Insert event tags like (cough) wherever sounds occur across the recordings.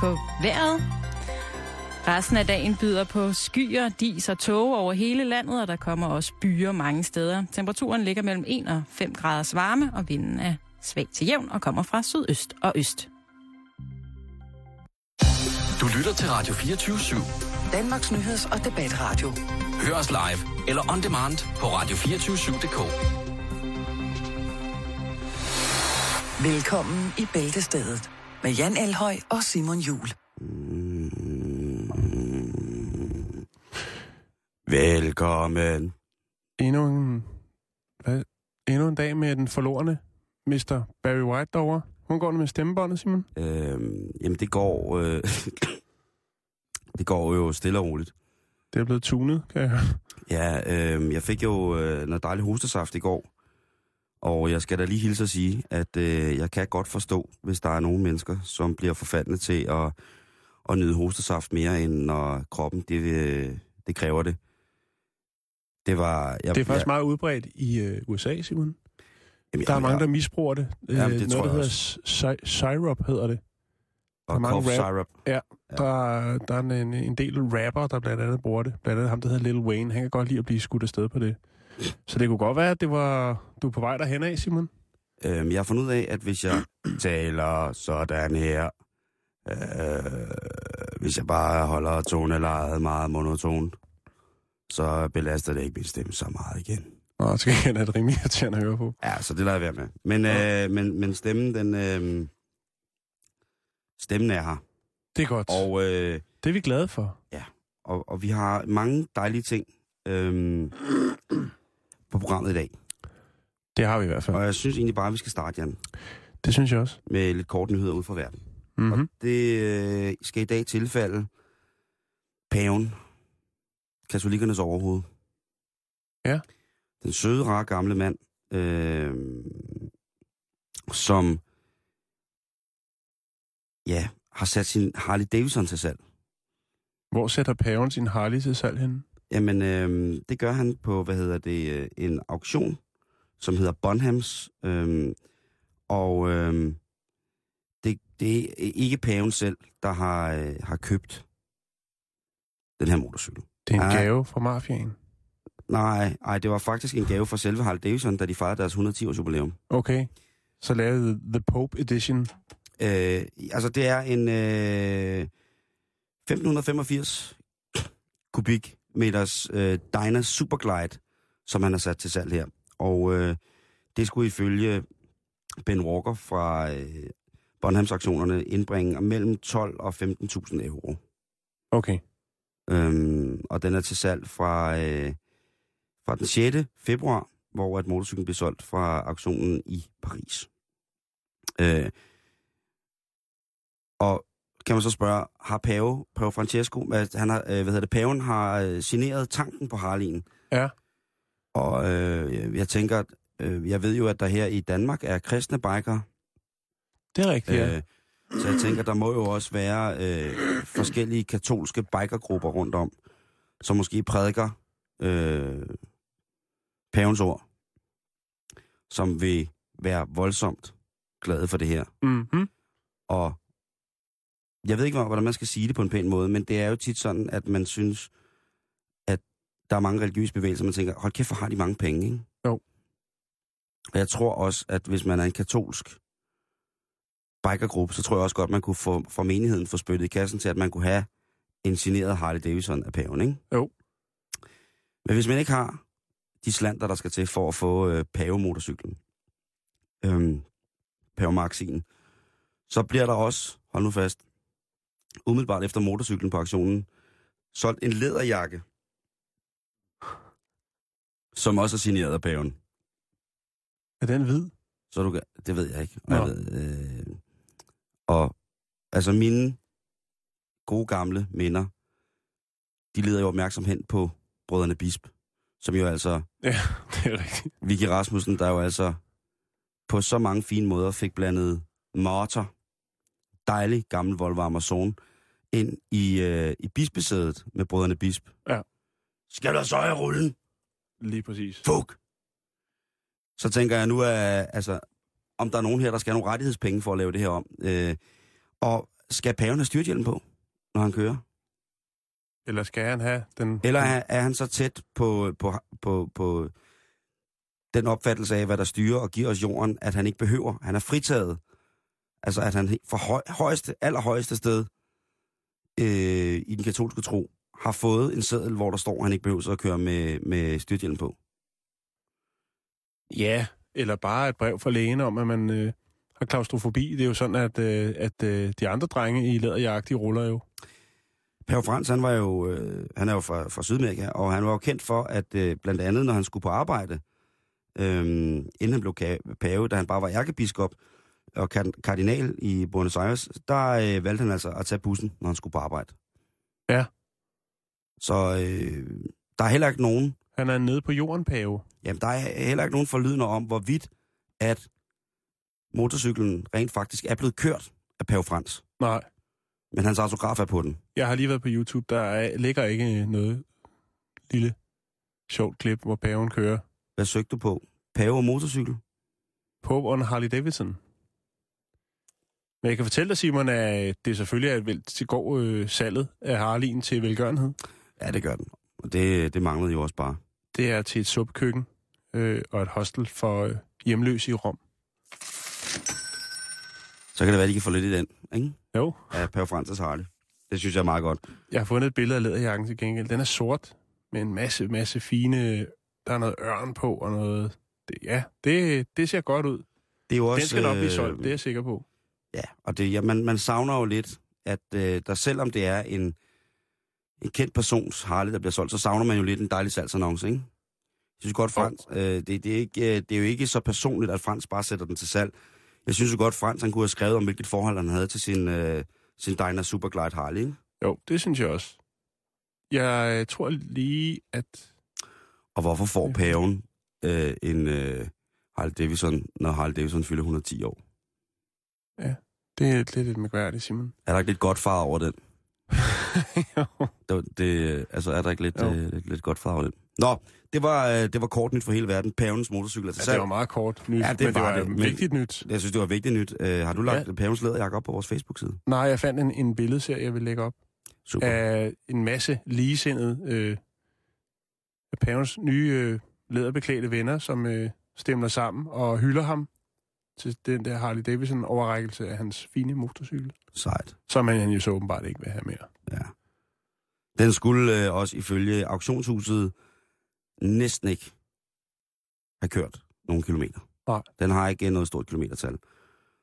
på vejret. Resten af dagen byder på skyer, dis og tåge over hele landet, og der kommer også byer mange steder. Temperaturen ligger mellem 1 og 5 graders varme, og vinden er svag til jævn og kommer fra sydøst og øst. Du lytter til Radio 24 /7. Danmarks nyheds- og debatradio. Hør os live eller on demand på radio247.dk. Velkommen i Bæltestedet med Jan Elhøj og Simon Jul. Velkommen. Endnu en, hvad? Endnu en dag med den forlorene Mr. Barry White derovre. Hun går med stemmebåndet, Simon. Øhm, jamen, det går... Øh, (coughs) det går jo stille og roligt. Det er blevet tunet, kan jeg høre. Ja, øh, jeg fik jo øh, noget dejlig hostesaft i går. Og jeg skal da lige hilse at sige, at øh, jeg kan godt forstå, hvis der er nogle mennesker, som bliver forfaldende til at, at nyde hostesaft mere, end når kroppen det, øh, det kræver det. Det var... Jeg, Det er faktisk jeg, meget udbredt i øh, USA, Simon. jamen, Der er mange, der misbruger det. Jamen, det Øh, tror Noget, der jeg hedder sy- syrup, hedder det. Og der er mange rap- syrup. Ja, Ja. Der, der er en, en del rapper, der blandt andet bruger det. Blandt andet ham, der hedder Lil Wayne. Han kan godt lide at blive skudt afsted på det. Så det kunne godt være, at det var, du er på vej derhen af, Simon. Øhm, jeg har fundet ud af, at hvis jeg (clears throat) taler sådan her, øh, hvis jeg bare holder tonelejet meget monotont, så belaster det ikke min stemme så meget igen. Nå, det skal jeg have rimelig irriterende at høre på. Ja, så det lader jeg være med. Men, øh, men, men stemmen, den... Øh, stemmen er her. Det er godt. Og, øh, det er vi glade for. og, og vi har mange dejlige ting øh, på programmet i dag. Det har vi i hvert fald. Og jeg synes egentlig bare, at vi skal starte, Jan, Det synes jeg også. med lidt kort nyheder ud fra verden. Mm-hmm. Og det øh, skal i dag tilfalde paven, katolikernes overhoved. Ja. Den søde, rare gamle mand, øh, som ja, har sat sin Harley Davidson til salg. Hvor sætter paven sin Harley til salg henne? Jamen, øh, det gør han på, hvad hedder det, øh, en auktion, som hedder Bonhams. Øh, og øh, det, det er ikke paven selv, der har, øh, har købt den her motorcykel. Det er en Ah. gave fra mafiaen. Nej, nej, det var faktisk en gave fra selve Harley Davidson, da de fejrede deres 110-års jubilæum. Okay. Så lavede The Pope Edition. Øh, altså, det er en øh, 1585 kubikmeters øh, Dyna Superglide, som han har sat til salg her. Og øh, det skulle ifølge Ben Walker fra øh, Bonhams-aktionerne indbringe mellem 12 og 15.000 euro. Okay. Øhm, og den er til salg fra, øh, fra den 6. februar, hvor at motorcyklen blev solgt fra auktionen i Paris. Øh, og kan man så spørge, har Pave, Pave Francesco, han har, øh, hvad hedder det, paven har øh, signeret tanken på Harley'en. Ja. Og øh, jeg tænker, at, øh, jeg ved jo, at der her i Danmark er kristne biker, Det er rigtigt, ja. Øh, så jeg tænker, der må jo også være øh, forskellige katolske bikergrupper rundt om, som måske prædiker øh, pavens ord, som vil være voldsomt glade for det her. Mm-hmm. Og jeg ved ikke, hvordan man skal sige det på en pæn måde, men det er jo tit sådan, at man synes, at der er mange religiøse bevægelser, man tænker, hold kæft, hvor har de mange penge, ikke? Jo. Og jeg tror også, at hvis man er en katolsk bikergruppe, så tror jeg også godt, man kunne få fra menigheden få spyttet i kassen til, at man kunne have en signeret Harley Davidson af paven, ikke? Jo. Men hvis man ikke har de slanter, der skal til for at få øh, pavemotorcyklen, øhm, pavemaxien, så bliver der også, hold nu fast, umiddelbart efter motorcyklen på aktionen, solgt en læderjakke, som også er signeret af paven. Er den hvid? Så du kan, det ved jeg ikke. Og, jeg ved, øh, og altså mine gode gamle minder, de leder jo opmærksom hen på brødrene Bisp, som jo altså, (laughs) Ja, det er rigtigt. Vicky Rasmussen, der jo altså på så mange fine måder fik blandet motor, dejlig gammel Volvo Amazon, ind i, øh, i bispesædet med brødrene Bisp. Ja. Skal der så i rullen? Lige præcis. Fug! Så tænker jeg nu, at, altså, om der er nogen her, der skal have nogle rettighedspenge for at lave det her om. Øh, og skal paven have styrthjelm på, når han kører? Eller skal han have den... Eller er, er han så tæt på, på, på, på den opfattelse af, hvad der styrer og giver os jorden, at han ikke behøver. Han er fritaget. Altså, at han for høj, højeste, allerhøjeste sted øh, i den katolske tro har fået en seddel, hvor der står, at han ikke behøver at køre med, med styrthjelm på. Ja, eller bare et brev fra lægen om, at man øh, har klaustrofobi. Det er jo sådan, at, øh, at øh, de andre drenge i læderjagt, de ruller jo. Pave Frans, han, var jo, øh, han er jo fra, fra Sydamerika, og han var jo kendt for, at øh, blandt andet, når han skulle på arbejde, øh, inden han blev pave, da han bare var ærkebiskop og kard- kardinal i Buenos Aires, der øh, valgte han altså at tage bussen, når han skulle på arbejde. Ja. Så øh, der er heller ikke nogen, Han er nede på jorden, pave. jamen der er heller ikke nogen forlydende om, hvorvidt at motorcyklen rent faktisk er blevet kørt af Pave Frans. Nej, Men hans autograf er på den. jeg har lige været på YouTube. Der er, ligger ikke noget lille sjovt klip, hvor paven kører. Hvad søgte du på? Pave og motorcykel? Pope on Harley Davidson. Men jeg kan fortælle dig, Simon, at det selvfølgelig er vel til går øh, salget af Harley'en til velgørenhed. Ja, det gør den. Og det, det manglede jo også bare. Det er til et suppekøkken øh, og et hostel for øh, hjemløse i Rom. Så kan det være, at de kan få lidt i den, ikke? Jo, Af Pave Francis Harley. Det synes jeg er meget godt. jeg har fundet et billede af læderjakken til gengæld. Den er sort med en masse, masse fine... Der er noget ørn på og noget... Det, ja, det, det ser godt ud. Det er jo også, Den skal nok blive øh, solgt, det er jeg sikker på. Ja, og det, ja, man, man savner jo lidt, at øh, der selvom det er en, en kendt persons Harley, der bliver solgt, så savner man jo lidt en dejlig salgsannonce, ikke? Jeg synes godt, Frans, øh, det, det, er ikke, øh, det er jo ikke så personligt, at Frans bare sætter den til salg. Jeg synes jo godt, Frans han kunne have skrevet om, hvilket forhold han havde til sin, øh, sin Dyna Superglide Harley, ikke? Jo, det synes jeg også. Jeg tror lige, at... Og hvorfor får paven øh, en øh, Harley Davidson, når Harley Davidson fylder 110 år? Det er lidt et mærkværdigt, Simon. Er der ikke lidt godt far over den? (laughs) Jo. Det, det, altså, er der ikke lidt, øh, lidt, lidt godt far over den? Nå, det var, øh, det var kort nyt for hele verden. Pavens motorcykel er til Ja, salg. det var meget kort nyt, Ja, det men det var var det, det, men- vigtigt nyt. Jeg synes, det var vigtigt nyt. Uh, har du lagt ja. pavens læderjakke op på vores Facebook-side? Nej, jeg fandt en, en billedserie, jeg vil lægge op, Super. Ja. af en masse ligesindede øh, af pavens nye øh, læderbeklædte venner, som øh, stemmer sammen og hylder ham til den der Harley Davidson overrækkelse af hans fine motorcykel, Sejt. som han jo så åbenbart ikke vil have mere. Ja. Den skulle uh, også ifølge auktionshuset næsten ikke have kørt nogle kilometer. Nej. Den har ikke noget stort kilometertal.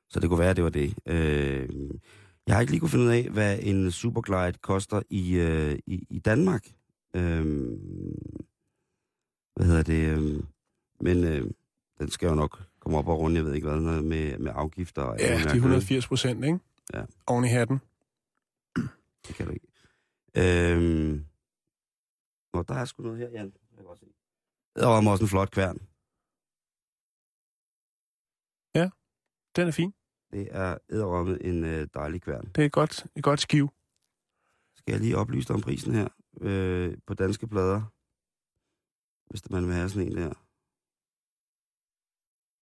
Så det kunne være, at det var det. Uh, jeg har ikke lige kunne finde ud af, hvad en Superglide koster i, uh, i, i Danmark. Uh, hvad hedder det? Uh, men uh, den skal jo nok komme op og runde, jeg ved ikke hvad, noget med, med afgifter. og Ja, de mærkeligt. 180 procent, ikke? Ja. Oven i hatten. Det kan du ikke. Øhm... Nå, der er sgu noget her, Jan. Jeg kan godt se. Det var også en flot kværn. Den er fin. Det er edderrommet en øh, dejlig kværn. Det er et godt, et godt skiv. Skal jeg lige oplyse dig om prisen her øh, på danske plader? Hvis man vil have sådan en der.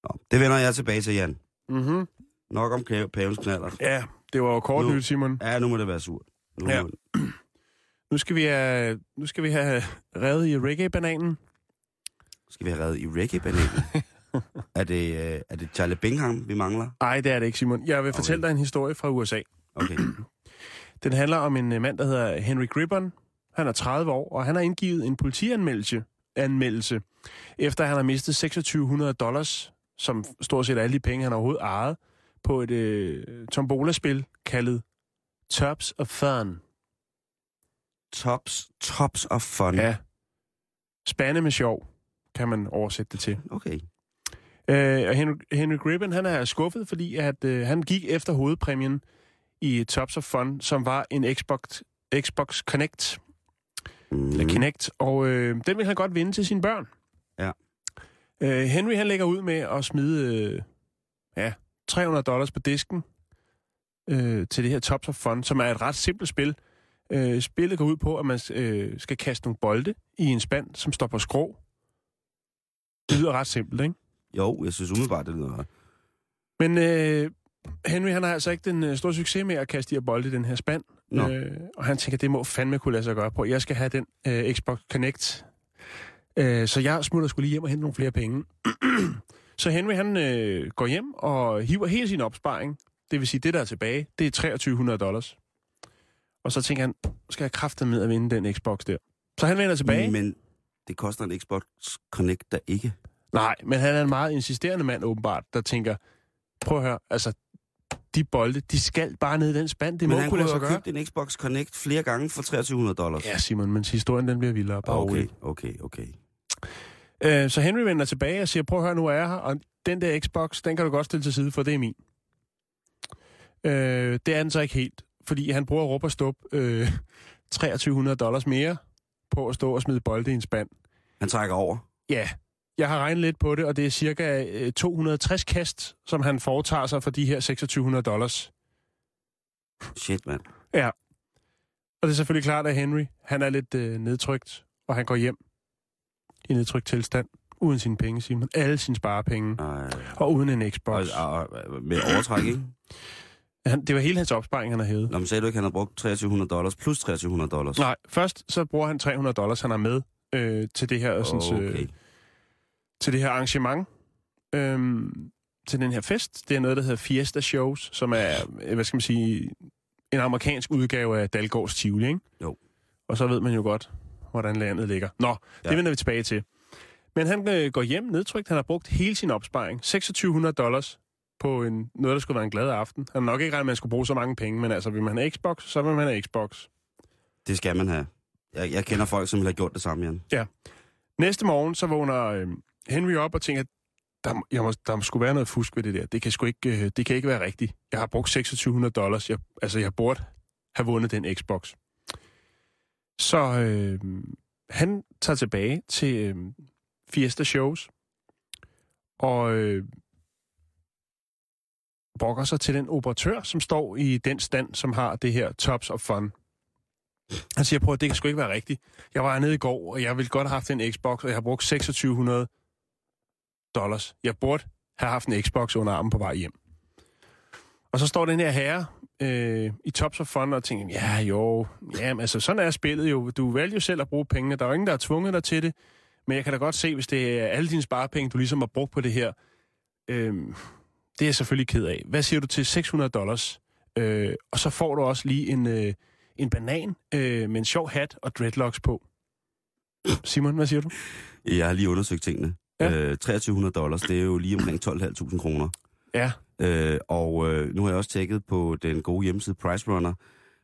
Nå, det vender jeg tilbage til, Jan. Mm-hmm. Nok om kæ- pavens knaller. Ja, det var jo kort Nu- nyt, Simon. Ja, nu må det være surt. Nu Ja. må, (clears throat) Nu skal vi have, nu skal vi have revet i reggae-bananen. skal vi have reddet i reggae-bananen. (laughs) er, det, øh, er det Charlie Bingham, vi mangler? Nej, det er det ikke, Simon. Jeg vil Okay. fortælle dig en historie fra USA. Okay. (clears throat) Den handler om en øh, mand, der hedder Henry Gribbon. Han er 30 år, og han har indgivet en politianmeldelse anmeldelse, efter han har mistet 2600 dollars, som stort set alle de penge, han overhovedet ejede, på et øh, tombola-spil kaldet Tops of Fun. Tops, tops of fun. Ja. Spande med sjov, kan man oversætte det til. Okay. Øh, og Henry, Henry Gribbon, han er skuffet, fordi at, øh, han gik efter hovedpræmien i Tops of Fun, som var en Xbox, Xbox Connect, Mm. eller Kinect, og øh, den vil han godt vinde til sine børn. Ja. Øh, Henry, han lægger ud med at smide øh, ja, 300 dollars på disken øh, til det her Tops of Fun, som er et ret simpelt spil. Øh, spillet går ud på, at man øh, skal kaste nogle bolde i en spand, som står på skrå. Det lyder ret simpelt, ikke? Jo, jeg synes umiddelbart, det lyder... Men øh, Henry han har altså ikke den øh, store succes med at kaste de her bolde i den her spand. Nå. Øh, og han tænker, det må fandme kunne lade sig gøre på. Jeg skal have den øh, Xbox Connect. Øh, så jeg smutter skulle lige hjem og hente nogle flere penge. (clears throat) så Henry han øh, går hjem og hiver hele sin opsparing. Det vil sige, det der er tilbage, det er 2300 dollars. Og så tænker han, skal jeg kræfte med at vinde den Xbox der. Så han vender tilbage. Men det koster en Xbox Connect der ikke. Nej, men han er en meget insisterende mand åbenbart, der tænker, prøv at høre, altså, de bolde, de skal bare ned i den spand. Det Men må han kunne lade sig gøre. købt en Xbox Connect flere gange for 2300 dollars. Ja, Simon, men historien den bliver vildere. Bare okay, rolig. okay, okay. Øh, så Henry vender tilbage og siger, prøv at høre, nu er jeg her, og den der Xbox, den kan du godt stille til side, for det er min. Øh, det er den så ikke helt, fordi han bruger råb og stop øh, (laughs) 2300 dollars mere på at stå og smide bolde i en spand. Han trækker over. Ja, jeg har regnet lidt på det, og det er cirka øh, 260 kast, som han foretager sig for de her 2600 dollars. Shit, mand. Og det er selvfølgelig klart, at Henry, han er lidt øh, nedtrykt, og han går hjem i nedtrykt tilstand, uden sine penge, Simon. Alle sine sparepenge, Ej. og uden en Og, Xbox. og, og, med overtræk, ikke? Han, det var hele hans opsparing, han har hævet. Nå, men sagde du ikke, han har brugt 2300 dollars plus 2300 dollars? Nej, først så bruger han 300 dollars, han har med øh, til det her sådan, øh, Okay. til det her arrangement. Øhm, til den her fest. Det er noget, der hedder Fiesta Shows, som er, øh, hvad skal man sige, en amerikansk udgave af Dalgårds Tivoli, ikke? Jo. Og så ved man jo godt, hvordan landet ligger. Nå, ja. Ja. det vender vi tilbage til. Men han øh, går hjem nedtrykt. Han har brugt hele sin opsparing. 2600 dollars på en, noget, der skulle være en glad aften. Han har nok ikke regnet at man skulle bruge så mange penge, men altså, vil man have Xbox, så vil man have Xbox. Det skal man have. Jeg, jeg kender folk, som have gjort det samme, Jan. Næste morgen, så vågner øh, Henry op og tænker, der, jeg må, der sgu være noget fusk ved det der. Det kan sgu ikke, øh, det kan ikke være rigtigt. Jeg har brugt 2600 dollars. Jeg, altså, jeg burde have vundet den Xbox. Så øh, han tager tilbage til øh, Fiesta Shows og øh, brokker sig til den operatør, som står i den stand, som har det her Tops of Fun. Han siger, prøv at det kan sgu ikke være rigtigt. Jeg var nede i går, og jeg ville godt have haft en Xbox, og jeg har brugt 2600 dollars. Jeg burde have haft en Xbox under armen på vej hjem. Og så står den her herre øh, i Tops of Fun og tænker, ja jo, ja, men altså sådan er spillet jo. Du vælger jo selv at bruge pengene. Der er jo ingen, der har tvunget dig til det. Men jeg kan da godt se, hvis det er alle dine sparepenge, du ligesom har brugt på det her. Øh, det er jeg selvfølgelig ked af. Hvad siger du til 600 dollars? Øh, og så får du også lige en, øh, en banan øh, med en sjov hat og dreadlocks på. Simon, hvad siger du? Jeg har lige undersøgt tingene. Ja. Øh, 2300 dollars, det er jo lige omkring 12.500 kroner. Ja, Øh, og øh, nu har jeg også tjekket på den gode hjemmeside Price Runner,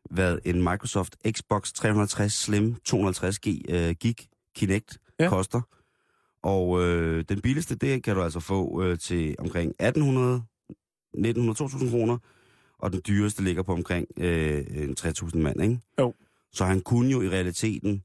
hvad en Microsoft Xbox 360 Slim 250G øh, gig Kinect Ja. koster. Og øh, den billigste, det kan du altså få øh, til omkring 1800, 1900, 2000 kroner. Og den dyreste ligger på omkring øh, en 3000 mand, ikke? Jo. Så han kunne jo i realiteten,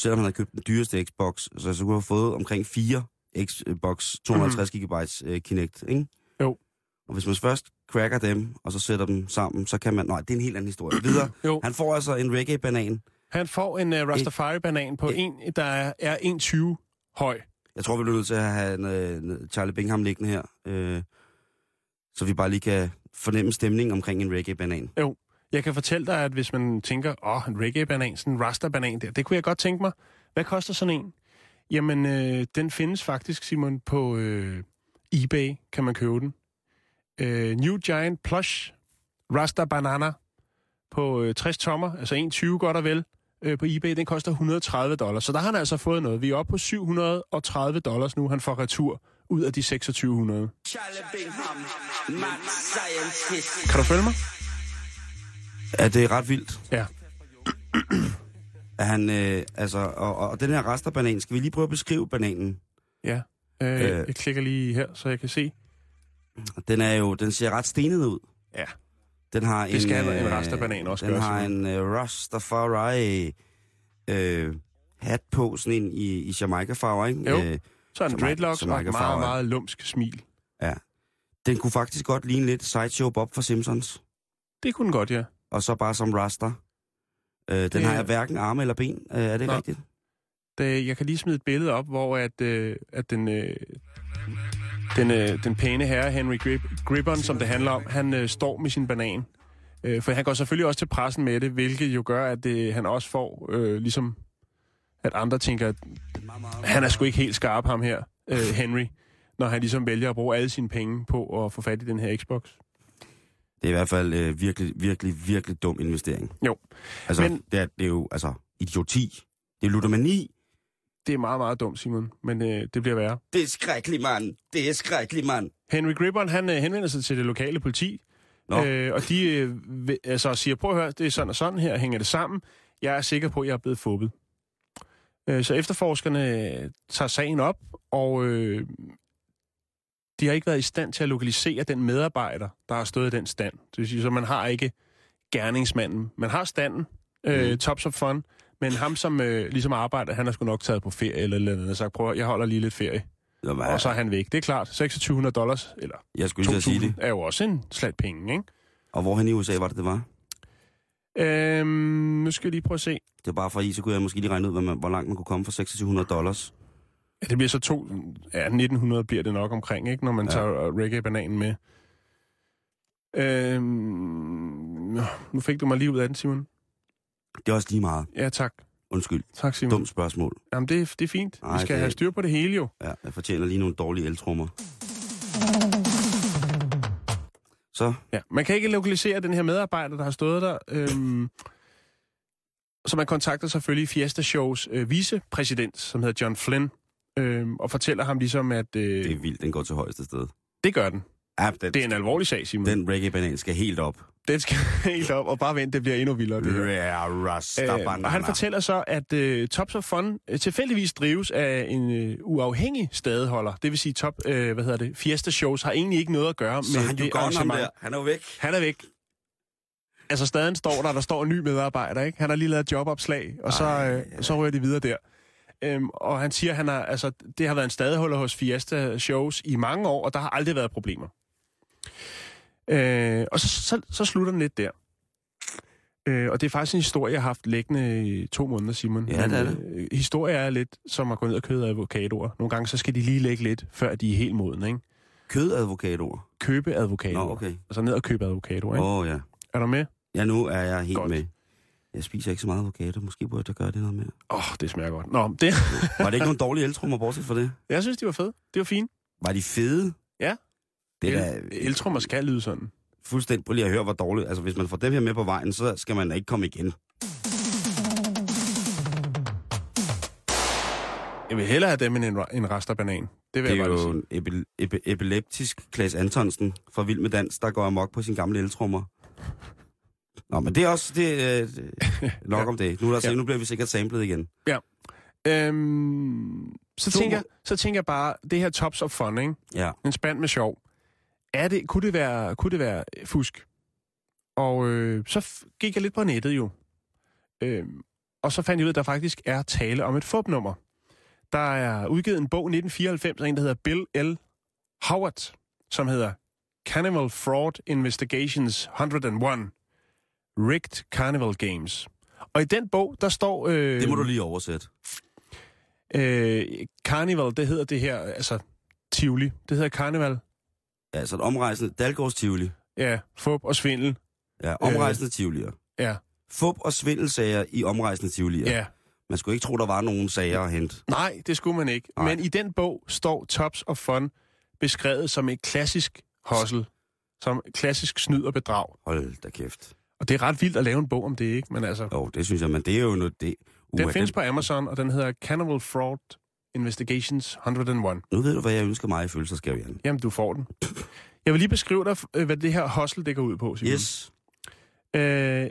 selvom han havde købt den dyreste Xbox, så, så kunne han have fået omkring fire Xbox 250 mm. GB øh, Kinect, ikke? Jo. Og hvis man først cracker dem, og så sætter dem sammen, så kan man... Nej, det er en helt anden historie. Videre. (clears throat) Jo. Han får altså en reggae-banan. Han får en uh, Rastafari-banan på Et- en, der er, er 1,20 høj. Jeg tror, vi bliver nødt til at have en, øh, Charlie Bingham liggende her. Øh, så vi bare lige kan fornemme stemningen omkring en reggae-banan. Jeg kan fortælle dig, at hvis man tænker, åh, oh, en reggae-banan, sådan en Rasta-banan der, det kunne jeg godt tænke mig. Hvad koster sådan en? Jamen, øh, den findes faktisk, Simon, på øh, eBay, kan man købe den. Øh, New Giant Plush Rasta Banana på øh, 60 tommer, altså 1,20 godt og vel, øh, på eBay, den koster 130 dollars. Så der har han altså fået noget. Vi er oppe på 730 dollars nu, han får retur ud af de 2600. Charlie Bingham, mad scientist. Kan du følge mig? Ja, det er ret vildt. Ja. At (clears throat) han, øh, altså, og, og, den her resterbanan, skal vi lige prøve at beskrive bananen? Ja. Øh, Øh. jeg klikker lige her, så jeg kan se. Den er jo, den ser ret stenet ud. Ja. Den har Det skal en, en øh, rasterbanan også Den gøre, har en uh, Rastafari øh, hat på, sådan en i, i Jamaica-farver, ikke? Jo. Øh, Så en Som- dreadlocks og et meget, meget lumsk smil. den kunne faktisk godt ligne lidt Sideshow Bob fra Simpsons. Det kunne den godt, ja. Og så bare som raster. Øh, den Det- har jeg hverken arme eller ben. Øh, er det Nå. rigtigt? Det, jeg kan lige smide et billede op, hvor at, øh, at den... Øh, Den, øh, den pæne herre, Henry Grib Gribbon, som det handler om, han øh, står med sin banan. Øh, for han går selvfølgelig også til pressen med det, hvilket jo gør, at det, han også får, øh, ligesom at andre tænker, at han er sgu ikke helt skarp, ham her, øh, Henry, når han ligesom vælger at bruge alle sine penge på at få fat i den her Xbox. Det er i hvert fald øh, virkelig, virkelig, virkelig dum investering. Jo. Altså, Men- Men... det, er, det er jo altså idioti. Det er ludomani. Det er meget, meget dumt, Simon, men øh, det bliver værre. Det er skrækkeligt, mand. Det er skrækkeligt, mand. Henry Gribbon, han øh, henvender sig til det lokale politi, Nå. øh, og de øh, altså, siger, prøv at høre, det er sådan og sådan her, hænger det sammen. Jeg er sikker på, at jeg er blevet fubbet. Øh, så efterforskerne øh, tager sagen op, og øh, de har ikke været i stand til at lokalisere den medarbejder, der har stået i den stand. Det vil sige, så man har ikke gerningsmanden. Man har standen, øh, Mhm. tops of fun, men ham, som øh, ligesom arbejder, han har sgu nok taget på ferie eller eller andet, og sagt, prøv jeg holder lige lidt ferie. Og så er han væk. Det er klart, 2600 dollars, eller jeg skulle lige til at sige 2000 det. er jo også en slat penge, ikke? Og hvorhen i USA var det, det var? Øhm, nu skal jeg lige prøve at se. Det var bare for i, så kunne jeg måske lige regne ud, hvor, man, hvor langt man kunne komme for 2600 dollars. Ja, det bliver så to... Ja, 1900 bliver det nok omkring, ikke? Når man Ja. tager reggae-bananen med. Øhm, nu fik du mig lige ud af den, Simon. Det er også lige meget. Ja, tak. Undskyld. Tak, Simon. Dumt spørgsmål. Jamen, det, er- det er fint. Ej, Vi skal det- have styr på det hele, jo. Ja, jeg fortjener lige nogle dårlige eltrummer. Så, Ja. Man kan ikke lokalisere den her medarbejder, der har stået der. Øhm, så man kontakter selvfølgelig Fiesta Shows øh, vicepræsident, som hedder John Flynn, øhm, og fortæller ham ligesom, at øh, det er vildt, den går til højeste sted. det gør den. Ja, den, Det er en alvorlig sag, Simon. Den, den reggae-banan skal helt op. den skal (laughs) helt op, og bare vent, det bliver endnu vildere. Det her. Øh, og han fortæller så, at øh, Tops of Fun øh, tilfældigvis drives af en øh, uafhængig stadeholder. Det vil sige, top, øh, hvad hedder det, Fiesta Shows har egentlig ikke noget at gøre Så med han det arrangement. der. Han er jo væk. Han er væk. Altså staden står der, der står en ny medarbejder, ikke? Han har lige lavet jobopslag, og så, Ej, øh, så rører de videre der. Øhm, og han siger, han har, altså, det har været en stadeholder hos Fiesta Shows i mange år, og der har aldrig været problemer. Øh, og så, så, så slutter den lidt der. Øh, og det er faktisk en historie, jeg har haft liggende i to måneder, Simon. Ja, det er det. Øh, historie er lidt som at gå ned og købe avocadoer. Nogle gange så skal de lige lægge lidt, før de er helt modne, ikke? Kødadvokatorer. Købe avocadoer. Nå, okay. Altså ned og købe avocadoer, ikke? Åh, oh, ja. Er du med? Ja, nu er jeg helt Godt. med. Jeg spiser ikke så meget avocado. Måske burde jeg gøre det noget mere. Åh, oh, det smager godt. Nå, det, Var det ikke nogen dårlige eltrummer, bortset fra det? jeg synes, de var fede. Det var fint. Var de fede? Ja. Det er El- Eltrummer skal lyde sådan. fuldstændig... Prøv lige at høre, hvor dårligt... Altså, hvis man får dem her med på vejen, så skal man ikke komme igen. Jeg vil hellere have dem end en, en rasterbanan. Det vil Det jeg er bare jo en epi- epi- epileptisk Klaas Antonsen fra Vild med Dans, der går amok på sin gamle eltrummer. Nå, men det er også det, øh, (laughs) nok Ja. om det. Nu, er der, Ja. ja. nu bliver vi sikkert samlet igen. Øhm, så, tænker, så tænker jeg bare, det her tops of fun, ikke? Ja. En spand med sjov. Er det, kunne, det være, kunne det være fusk? Og øh, så gik jeg lidt på nettet jo. Øhm, og så fandt jeg ud af, at der faktisk er tale om et fupnummer. Der er udgivet en bog i 1994 af en, der hedder Bill L. Howard, som hedder Carnival Fraud Investigations 101. Rigged Carnival Games. Og i den bog, der står... Øh, Det må du lige oversætte. Øh, Carnival, det hedder det her, altså Tivoli. Det hedder Carnival. Ja, så et omrejsende Dalgårds Tivoli. Ja, fup og svindel. Ja, omrejsende øh. Tivolier. Ja, Fup og svindelsager i omrejsende Tivolier. ja. Man skulle ikke tro, der var nogen sager at hente. Nej, det skulle man ikke. Nej. Men i den bog står Tops of Fun beskrevet som et klassisk hustle. Som et klassisk snyd og bedrag. Hold da kæft. Og det er ret vildt at lave en bog om det, ikke? Men altså, Jo, det synes jeg, men det er jo noget... Det, den uha, findes på Amazon, og den hedder Carnival Fraud Investigations 101. Nu ved du, hvad jeg ønsker mig i følelsesgave, Jan. Jamen, du får den. Jeg vil lige beskrive dig, øh, hvad det her hustle det går ud på, Simon. Yes. Øh,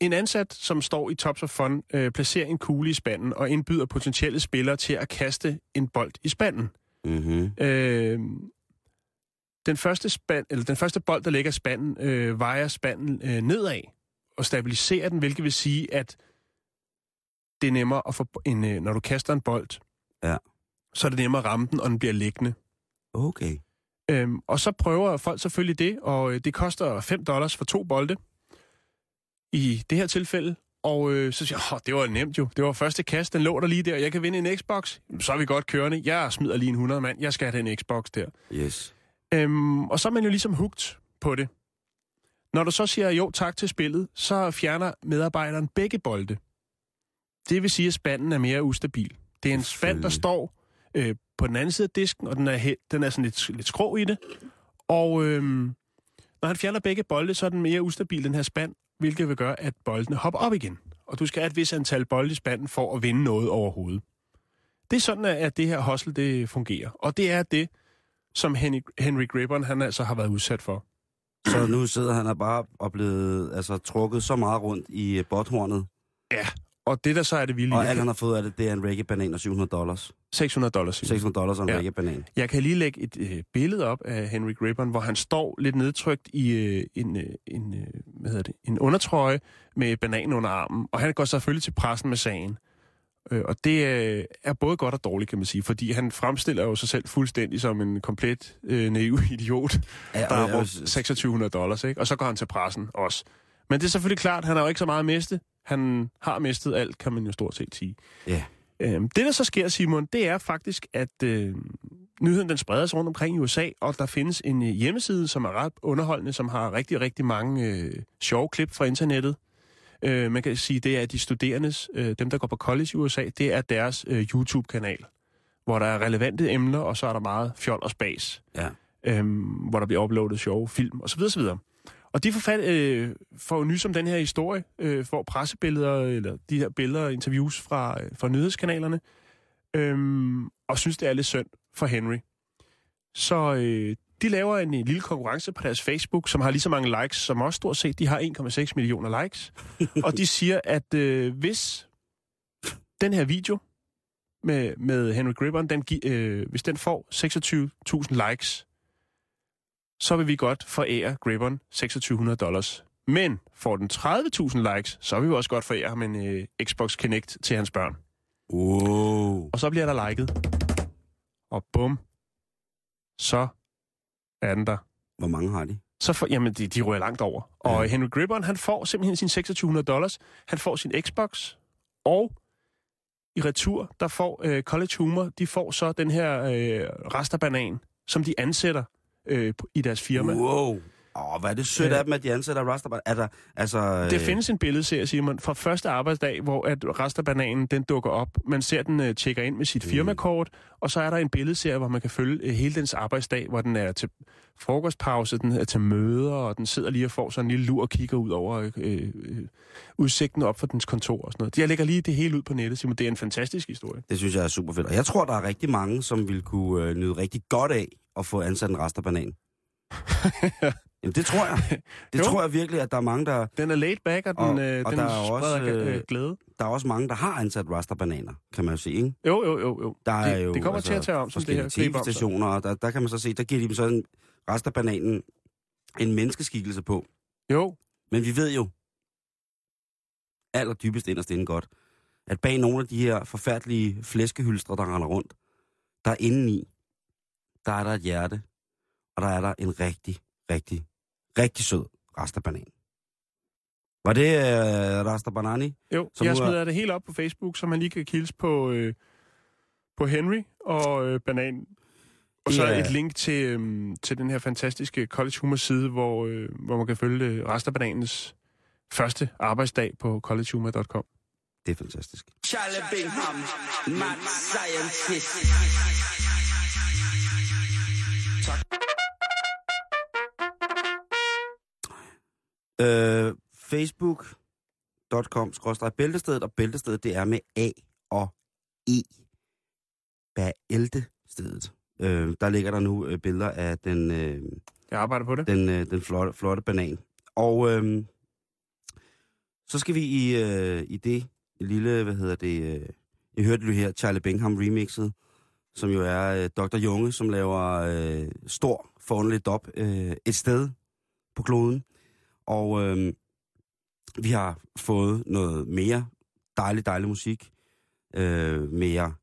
en ansat, som står i Tops of Fun, øh, placerer en kugle i spanden og indbyder potentielle spillere til at kaste en bold i spanden. Mm-hmm. Øh, den, første spand, eller den første bold, der ligger i spanden, øh, vejer spanden øh, nedad og stabiliserer den, hvilket vil sige, at det er nemmere at få en, øh, når du kaster en bold, Ja. så er det nemmere at ramme den, og den bliver liggende. Okay. Øhm, og så prøver folk selvfølgelig det, og øh, det koster 5 dollars for to bolde. I det her tilfælde, Og øh, så siger jeg, "Åh, det var nemt jo. Det var første kast, den lå der lige der. Jeg kan vinde en Xbox. Så er vi godt kørende. Jeg smider lige en 100 mand. Jeg skal have den Xbox der. Yes. Øhm, og så er man jo ligesom hugt på det. Når du så siger jo tak til spillet, så fjerner medarbejderen begge bolde. Det vil sige, at spanden er mere ustabil. Det er en spand, der står øh, på den anden side af disken, og den er, den er sådan lidt, lidt skrå i det. Og øhm, når han fjerner begge bolde, så er den mere ustabil, den her spand, hvilket vil gøre, at boldene hopper op igen. Og du skal have et vis antal bolde i spanden for at vinde noget overhovedet. Det er sådan, at- det her hustle det fungerer. Og det er det, som Henry, Henry Gribbon han altså har været udsat for. Så nu sidder han og bare og blevet altså, trukket så meget rundt i øh, botthornet, Ja, og det der så er det vilde, og alt han har fået af det, det er en reggae-banan og 700 dollars. 600 dollars. Simon. 600 dollars og en Ja. reggae-banan. Jeg kan lige lægge et øh, billede op af Henry Gribbon, hvor han står lidt nedtrykt i øh, en, øh, en, øh, hvad hedder det, en undertrøje med bananen under armen, og han går selvfølgelig til pressen med sagen. Øh, og det øh, er både godt og dårligt, kan man sige, fordi han fremstiller jo sig selv fuldstændig som en komplet øh, naiv (laughs) idiot, Ja, der har brugt vil- 2600 dollars, ikke? Og så går han til pressen også. Men det er selvfølgelig klart, han har jo ikke så meget at miste. Han har mistet alt, kan man jo stort set sige. Ja. Øhm, det, der så sker, Simon, det er faktisk, at øh, nyheden den spreder sig rundt omkring i USA, og der findes en øh, hjemmeside, som er ret underholdende, som har rigtig, rigtig mange øh, sjove klip fra internettet. Øh, man kan sige, det er de studerendes, øh, dem der går på college i USA, det er deres øh, YouTube-kanal, hvor der er relevante emner, og så er der meget fjol og spas Ja. øhm, hvor der bliver uploadet sjove film osv. osv. Og de forfat, øh, får jo nys om den her historie, øh, får pressebilleder, eller de her billeder og interviews fra, øh, fra nyhedskanalerne, øh, og synes, det er lidt synd for Henry. Så øh, de laver en, en lille konkurrence på deres Facebook, som har lige så mange likes som os stort set. De har 1,6 millioner likes. og de siger, at øh, hvis den her video med, med Henry Gribbon, den, øh, hvis den får 26.000 likes, så vil vi godt forære Gribbon 2600 dollars. Men får den 30.000 likes, så vil vi også godt forære ham en øh, Xbox Kinect til hans børn. Wow. Og så bliver der liket. Og bum, så er den der. Hvor mange har de? Så får, jamen, de, de rører langt over. Og Ja. Henry Gribbon, han får simpelthen sin 2600 dollars. Han får sin Xbox, og i retur, der får øh, College Humor, de får så den her øh, rasterbanan, som de ansætter øh, i deres firma. Wow. Åh, hvad er det sødt Ja. af dem, at de ansætter Rastabar. Er der, altså... Det øh, findes en billedserie, Simon, fra første arbejdsdag, hvor at rasterbananen den dukker op. Man ser den uh, tjekker ind med sit Mm. firmakort, og så er der en billedserie, hvor man kan følge uh, hele dens arbejdsdag, hvor den er til frokostpause, den er til møder, og den sidder lige og får sådan en lille lur og kigger ud over øh, øh, udsigten op for dens kontor og sådan noget. Jeg lægger lige det hele ud på nettet, Simon. Det er en fantastisk historie. Det synes jeg er super fedt. Og jeg tror, der er rigtig mange, som vil kunne øh, nyde rigtig godt af at få ansat en rasterbanan. (laughs) Jamen, det tror jeg. Det Jo. tror jeg virkelig, at der er mange, der... Den er laid back, og den, Og- øh, og den der er også, øh, glæde. Der er også mange, der har ansat rasterbananer, kan man jo se, ikke? Jo, jo, jo. jo. Der er det, jo det kommer altså, til at tage om, som det her tv-stationer, og der, der kan man så se, der giver de dem sådan rasterbananen en menneskeskikkelse på. Jo, Men vi ved jo, allerdybest inderst inden godt, at bag nogle af de her forfærdelige flæskehylstre, der render rundt, der er indeni, der er der et hjerte, og der er der en rigtig, rigtig, rigtig sød rasterbanan. Var det uh, rasterbanani? Jo, Som jeg nu er- smider det helt op på Facebook, så man lige kan kildes på, øh, på Henry og øh, Bananen. Og så Ja. et link til, øh, til den her fantastiske College Humor side, hvor, øh, hvor man kan følge øh, resten af Bananens første arbejdsdag på collegehumor.com. Det er fantastisk. Charlie Bingham, mad scientist. Øh, Facebook.com bæltestedet, og bæltestedet det er med A og E. Bæltestedet. Øh, der ligger der nu øh, billeder af den, øh, Jeg arbejder på det. den, øh, den flotte, flotte banan. Og øh, så skal vi i, øh, i det lille, hvad hedder det, øh, jeg hørte det her, Charlie Bingham remixet, som jo er øh, Dr. Junge, som laver øh, stor, forunderligt dop øh, et sted på kloden. Og øh, vi har fået noget mere dejlig, dejlig musik. Øh, mere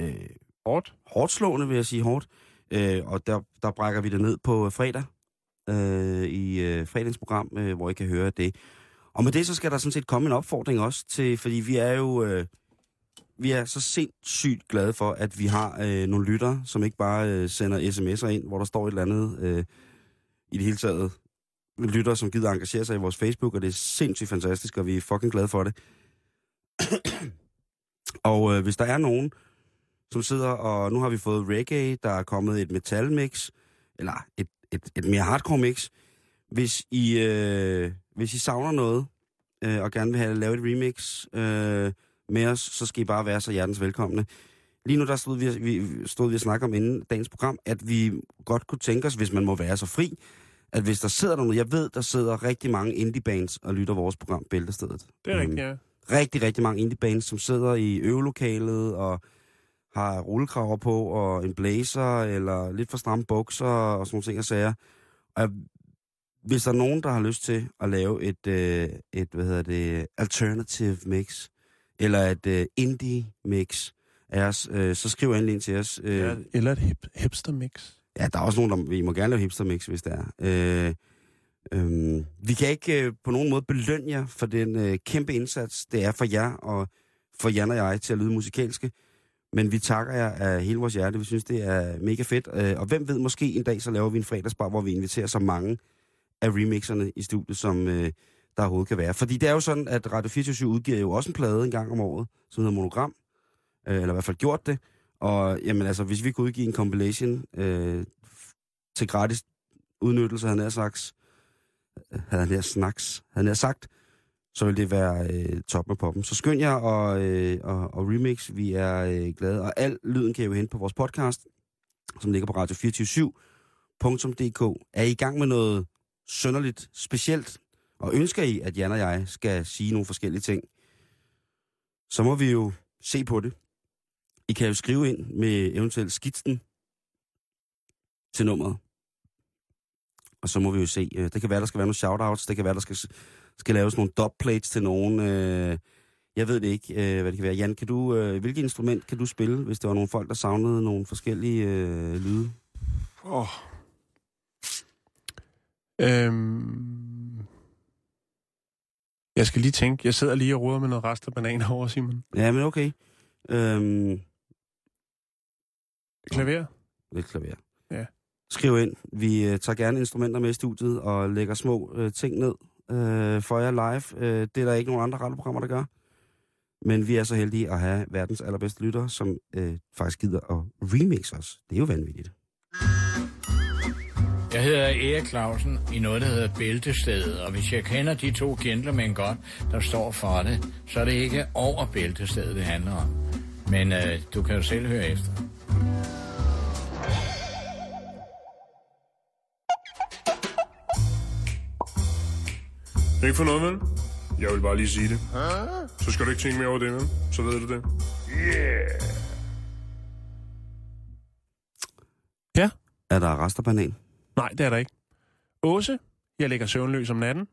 øh, Hårdt. hårdt slående, vil jeg sige hårdt. Øh, og der, der brækker vi det ned på øh, fredag øh, i øh, fredagens program, øh, hvor I kan høre det. Og med det, så skal der sådan set komme en opfordring også til, fordi vi er jo... Øh, vi er så sindssygt glade for, at vi har øh, nogle lyttere, som ikke bare øh, sender sms'er ind, hvor der står et eller andet øh, i det hele taget lytter, som gider engagere sig i vores Facebook, og det er sindssygt fantastisk, og vi er fucking glade for det. (clears throat) og øh, hvis der er nogen, som sidder, og nu har vi fået reggae, der er kommet et metal mix, eller et, et, et mere hardcore mix. Hvis I, øh, hvis I savner noget, øh, og gerne vil have lavet et remix øh, med os, så skal I bare være så hjertens velkomne. Lige nu der stod vi, vi, stod vi og snakkede om inden dagens program, at vi godt kunne tænke os, hvis man må være så fri, at hvis der sidder der noget, jeg ved, der sidder rigtig mange indie bands og lytter vores program Bæltestedet. Det er rigtigt, ja. Rigtig, rigtig mange indie bands, som sidder i øvelokalet og har rullekraver på og en blazer eller lidt for stramme bukser og sådan nogle ting og sager. Og hvis der er nogen, der har lyst til at lave et, øh, et hvad hedder det, alternative mix, eller et øh, indie mix af os, øh, så skriv endelig ind til os. Øh, ja eller et hip, hipster mix. Ja, der er også nogen, der vi må gerne lave hipster mix, hvis det er. Øh, øh, vi kan ikke øh, på nogen måde belønne jer for den øh, kæmpe indsats, det er for jer og for Jan og jeg til at lyde musikalske. Men vi takker jer af hele vores hjerte. Vi synes, det er mega fedt. Øh, og hvem ved, måske en dag, så laver vi en fredagsbar, hvor vi inviterer så mange af remixerne i studiet, som øh, der overhovedet kan være. Fordi det er jo sådan, at Radio 24 udgiver jo også en plade en gang om året, som hedder Monogram. Øh, eller i hvert fald gjort det. Og jamen altså, hvis vi kunne udgive en compilation øh, til gratis udnyttelse, havde han sagt, havde han snaks, havde han sagt, så vil det være øh, top med poppen. Så skynd jer og, øh, og, og remix, vi er øh, glade. Og al lyden kan I jo hente på vores podcast, som ligger på radio247.dk. Er I i gang med noget sønderligt specielt, og ønsker I, at Jan og jeg skal sige nogle forskellige ting, så må vi jo se på det. I kan jo skrive ind med eventuelt skitsen til nummeret. Og så må vi jo se. øh, Det kan være, der skal være nogle shoutouts. Det kan være, der skal, skal laves nogle dubplates til nogen. øh, Jeg ved det ikke, øh, hvad det kan være. Jan, kan du, hvilket instrument kan du spille, hvis der var nogle folk, der savnede nogle forskellige øh, lyde? Åh. Oh. Øhm. Jeg skal lige tænke. Jeg sidder lige og roder med noget rest af bananer over, Simon. Ja, men okay. Øhm, Klaver? lidt klaver. Ja. Skriv ind. Vi øh, tager gerne instrumenter med i studiet og lægger små øh, ting ned øh, for jer live. Øh, det er der ikke nogen andre radioprogrammer, der gør. Men vi er så heldige at have verdens allerbedste lyttere, som øh, faktisk gider at remixe os. Det er jo vanvittigt. Jeg hedder Erik Clausen i noget, der hedder Bæltestedet, og hvis jeg kender de to gentlemen godt, der står for det, så er det ikke over Bæltestedet, det handler om. Men øh, du kan jo selv høre efter. Ikke for noget, vel? Jeg vil bare lige sige det. Så skal du ikke tænke mere over det, vel? Så ved du det. Ja. Er der resterbanan? Nej, det er der ikke. Åse, jeg ligger søvnløs om natten.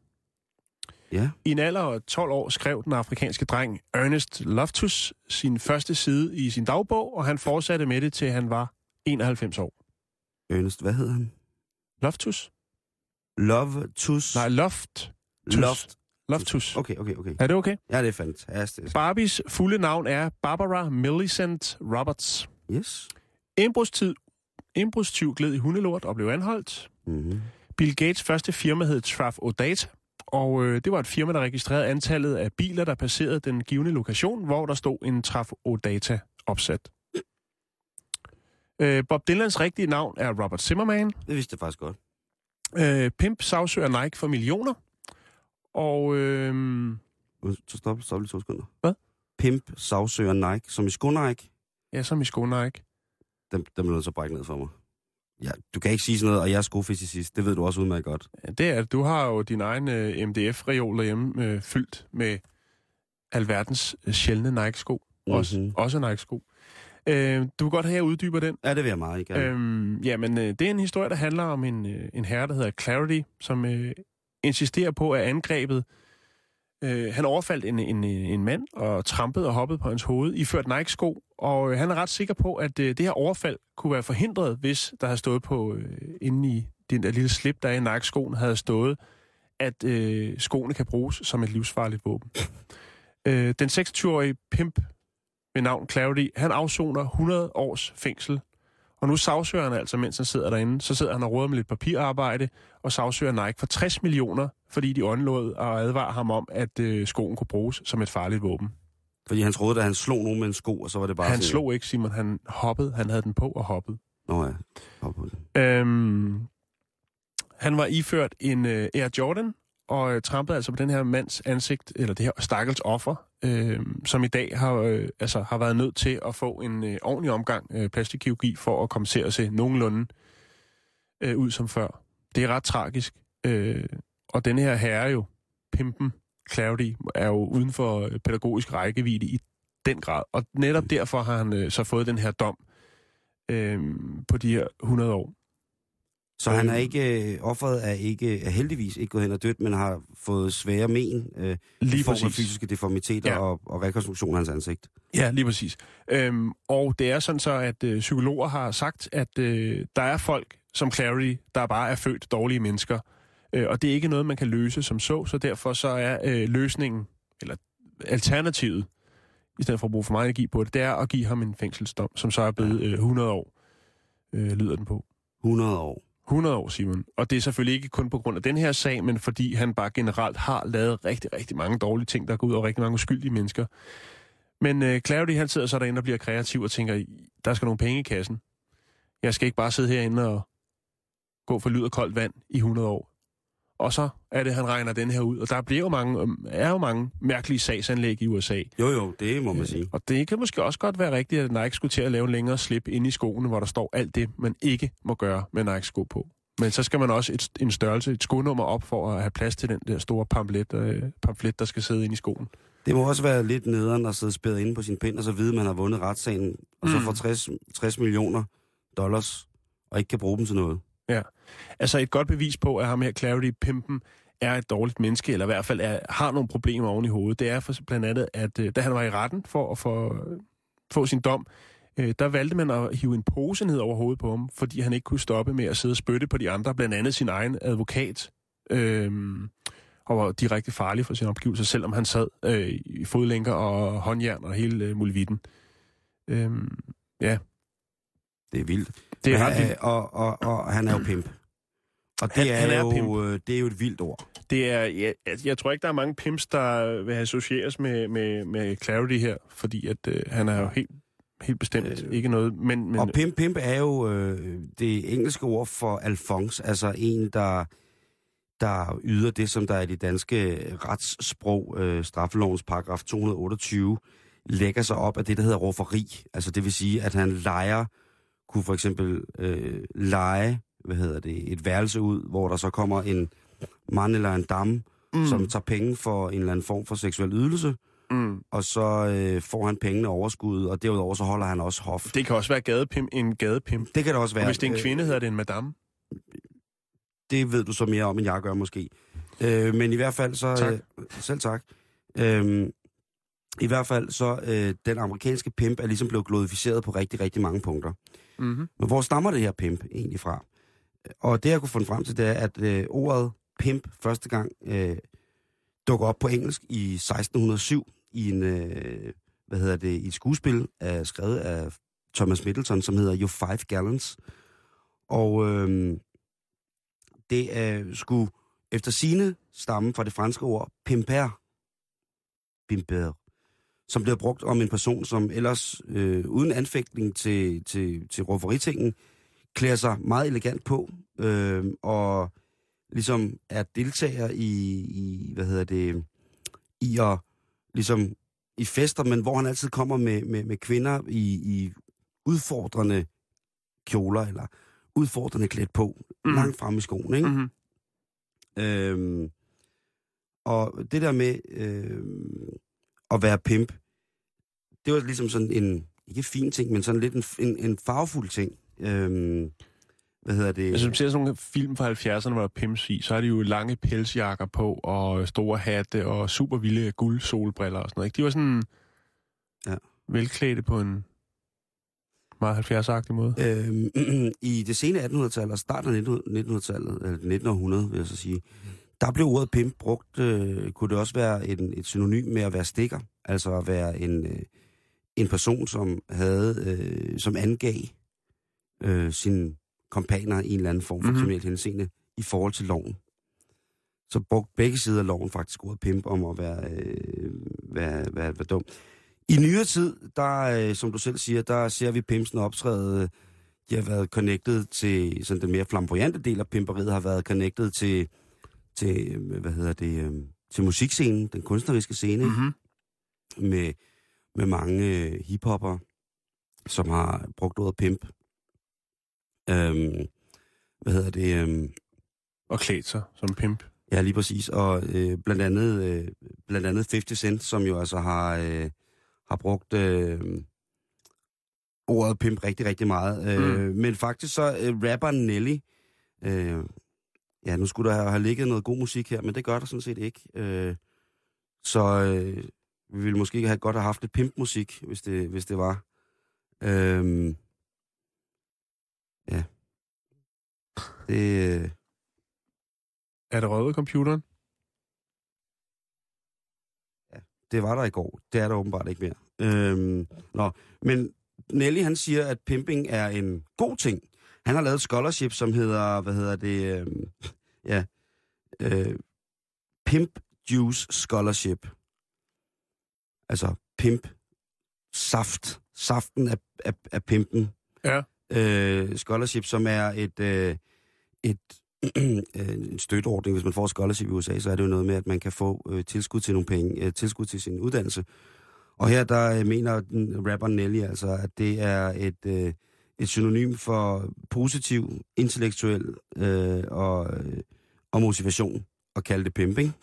Ja. I en alder af 12 år skrev den afrikanske dreng Ernest Loftus sin første side i sin dagbog, og han fortsatte med det, til han var 91 år. Ernest, hvad hedder han? Loftus? Love Tus. Nej, Loft. Loft. Loftus. Okay, okay, okay. Er det okay? Ja, det er fantastisk. Barbies fulde navn er Barbara Millicent Roberts. Yes. Indbrudstid. Indbrudstyv gled i hundelort og blev anholdt. Mm-hmm. Bill Gates første firma hed Traf Data, og øh, det var et firma, der registrerede antallet af biler, der passerede den givende lokation, hvor der stod en Traf Data opsat. Øh, Bob Dylans rigtige navn er Robert Zimmerman. Det vidste jeg faktisk godt. Øh, Pimp sagsøger Nike for millioner. Og øh, Så stop, stop lige to sekunder. Hvad? Pimp sagsøger Nike, som i sko Nike. ja, som i sko Nike. Dem, dem er nødt til at brække ned for mig. Ja, du kan ikke sige sådan noget, og jeg er skofysicist. Det ved du også udmærket godt. Ja, det er, du har jo din egen øh, MDF-reol derhjemme øh, fyldt med alverdens øh, sjældne Nike-sko. Mm-hmm. Også, Mhm. også Nike-sko. Øh, du vil godt have, at jeg uddyber den. Ja, det vil jeg meget gerne. Øhm, jamen, øh, det er en historie, der handler om en, øh, en herre, der hedder Clarity, som øh, insisterer på, at angrebet... Øh, han overfaldt en, en, en mand og trampede og hoppede på hans hoved, iført Nike-sko, og øh, han er ret sikker på, at øh, det her overfald kunne være forhindret, hvis der havde stået på, øh, inde i den der lille slip, der er i Nike-skoen, havde stået at øh, skoene kan bruges som et livsfarligt våben. Øh, den 26-årige pimp ved navn Clarity, han afsoner 100 års fængsel. Og nu sagsøger han altså, mens han sidder derinde, så sidder han og råder med lidt papirarbejde, og sagsøger Nike for 60 millioner, fordi de åndlod og advarer ham om, at øh, skoen kunne bruges som et farligt våben. Fordi han troede, at han slog nogen med en sko, og så var det bare Han sådan... slog ikke, Simon. Han hoppede. Han havde den på og hoppede. Nå ja. Hop på det. Øhm, han var iført en øh, Air Jordan, og øh, trampede altså på den her mands ansigt, eller det her stakkels offer, øh, som i dag har, øh, altså, har været nødt til at få en øh, ordentlig omgang øh, plastikkirurgi for at komme til at se nogenlunde øh, ud som før. Det er ret tragisk. Øh, og den her herre jo, pimpen, Clarity, er jo uden for øh, pædagogisk rækkevidde i den grad. Og netop derfor har han øh, så fået den her dom øh, på de her 100 år. Så han er ikke... Øh, offeret er ikke er heldigvis ikke gået hen og dødt, men har fået svære men øh, Lige i form af præcis. fysiske deformiteter Ja. og, og rekonstruktion af hans ansigt. Ja, lige præcis. Øhm, og det er sådan så, at øh, psykologer har sagt, at øh, der er folk som Clarity, der bare er født dårlige mennesker. Øh, og det er ikke noget, man kan løse som så, så derfor så er øh, løsningen, eller alternativet, i stedet for at bruge for meget energi på det, det er at give ham en fængselsdom, som så er blevet øh, 100 år, øh, lyder den på. 100 år. 100 år, Simon. Og det er selvfølgelig ikke kun på grund af den her sag, men fordi han bare generelt har lavet rigtig, rigtig mange dårlige ting, der går ud over rigtig mange uskyldige mennesker. Men øh, Clarity, han sidder så derinde og bliver kreativ og tænker, der skal nogle penge i kassen. Jeg skal ikke bare sidde herinde og gå for lyd og koldt vand i 100 år. Og så er det, han regner den her ud. Og der bliver jo mange, øhm, er jo mange mærkelige sagsanlæg i USA. Jo, jo, det må man sige. Og det kan måske også godt være rigtigt, at Nike skulle til at lave en længere slip ind i skoene, hvor der står alt det, man ikke må gøre med Nike-sko på. Men så skal man også et, en størrelse, et skonummer op for at have plads til den der store pamflet, øh, pamflet der skal sidde inde i skoen. Det må også være lidt nederen at sidde spæret inde på sin pind, og så vide, at man har vundet retssagen, og så Mm. får 60, 60 millioner dollars, og ikke kan bruge dem til noget. Altså et godt bevis på, at ham her Clarity Pimpen er et dårligt menneske, eller i hvert fald er, har nogle problemer oven i hovedet. Det er for, blandt andet, at øh, da han var i retten for at få, få sin dom, øh, der valgte man at hive en pose ned over hovedet på ham, fordi han ikke kunne stoppe med at sidde og spytte på de andre, blandt andet sin egen advokat, øh, og var direkte farlig for sin omgivelser, selvom han sad øh, i fodlænker og håndjern og hele øh, mulvitten. Øh, ja, det er vildt. det er ret vildt. øh, Og, og, og han er jo pimp. Og det, Han- er, han er jo, pimp. øh, det er jo et vildt ord. Det er, ja, altså, jeg tror ikke, der er mange pimps, der vil associeres med, med, med Clarity her, fordi at øh, han er jo helt, helt bestemt Øh, ikke noget, men, men Og pimp, pimp er jo øh, det engelske ord for alfons, altså en, der, der yder det, som der er i det danske retssprog, øh, straffelovens paragraf 228, lægger sig op af det, der hedder rufferi. Altså det vil sige, at han leger, kunne for eksempel øh, lege, hvad hedder det, et værelse ud, hvor der så kommer en mand eller en dame, mm. som tager penge for en eller anden form for seksuel ydelse, mm, og så øh, får han pengene overskud, og derudover så holder han også hof. det kan også være gadepimp, en gadepimp. Det kan det også Og være. hvis det er en Øh, kvinde, hedder det en madame. det ved du så mere om, end jeg gør måske. Øh, men i hvert fald så... Tak. Øh, selv tak. Øh, I hvert fald så, øh, den amerikanske pimp er ligesom blevet glorificeret på rigtig, rigtig mange punkter. Mm-hmm. Men hvor stammer det her pimp egentlig fra? Og det, jeg kunne finde frem til, det er, at øh, ordet pimp første gang øh, dukker op på engelsk i 1607 i en, øh, hvad hedder det, i et skuespil af, skrevet af Thomas Middleton, som hedder You Five Gallons. Og øh, det øh, skulle efter sine stamme fra det franske ord pimper, pimper, som bliver brugt om en person, som ellers øh, uden anfægtning til, til, til råferitingen, klæder sig meget elegant på, øh, og ligesom er deltager i, i, hvad hedder det, i at, ligesom i fester, men hvor han altid kommer med, med, med kvinder i, i udfordrende kjoler, eller udfordrende klædt på, mm. langt frem i skoen, ikke? Mm-hmm. Øhm, og det der med øhm, at være pimp, det var ligesom sådan en, ikke fin ting, men sådan lidt en, en, en farvefuld ting. Øhm, hvad hedder det? Altså, du ser sådan nogle film fra 70'erne, hvor der er pimps i, så er de jo lange pelsjakker på, og store hatte, og super vilde guldsolbriller og sådan noget. Ikke? De var sådan Ja. velklædte på en meget 70'er-agtig måde. Øhm, (clears throat) I det sene 1800-tal og starten af 1900-tallet, eller 1900, vil jeg så sige, der blev ordet pimp brugt, øh, kunne det også være en, et synonym med at være stikker, altså at være en, øh, en person, som havde, øh, som angav øh, sine kompaner i en eller anden form for Mhm. mm-hmm. kriminelt henseende i forhold til loven. Så brugte begge sider af loven faktisk ordet pimp om at være, øh, være, være, være dum. I nyere tid, der, øh, som du selv siger, der ser vi pimpsen optræde. De har været connected til, sådan den mere flamboyante del af pimperiet har været connected til, til øh, hvad hedder det, øh, til musikscenen, den kunstneriske scene. Mm-hmm. med, med mange øh, hiphopper, som har brugt ordet pimp. Øhm, hvad hedder det? Øhm, Og klædt sig som pimp. Ja, lige præcis. Og øh, blandt, andet, øh, blandt andet 50 Cent, som jo altså har, øh, har brugt øh, ordet pimp rigtig, rigtig meget. Øh, Men faktisk så øh, rapperen Nelly, øh, ja, nu skulle der have, have ligget noget god musik her, men det gør der sådan set ikke. Øh, så øh, vi ville måske have godt have haft lidt pimpmusik, hvis det, hvis det var. Øh, ja. Det... Øh, Er det røget computeren? Det var der i går. Det er der åbenbart ikke mere. Øhm, nå, men Nelly han siger, at pimping er en god ting. Han har lavet et scholarship, som hedder, hvad hedder det, øhm, ja, øh, Pimp Juice Scholarship. Altså pimp saft. Saften af, af, af pimpen. Ja. Øh, scholarship, som er et, øh, et (clears throat) øh, en støtteordning. Hvis man får scholarship i USA, så er det jo noget med, at man kan få øh, tilskud til nogle penge, øh, tilskud til sin uddannelse. Og her der øh, mener den, rapperen Nelly altså, at det er et, øh, et synonym for positiv, intellektuel øh, og, øh, og motivation at kalde det pimping.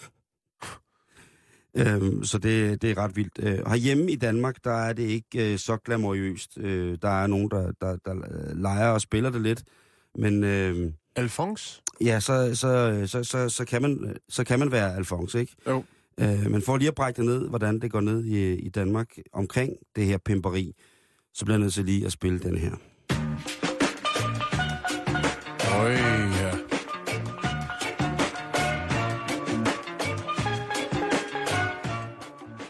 Øhm, så det, det er ret vildt. Øh, herhjemme i Danmark, der er det ikke øh, så glamourøst. Øh, der er nogen, der, der, der øh, leger og spiller det lidt. Men øh, Alphonse? ja, så, så, så, så, så, kan man, så kan man være Alphonse, ikke? Jo. Øh, men for lige at brække det ned, hvordan det går ned i, i Danmark omkring det her pimperi, så bliver jeg nødt til lige at spille den her.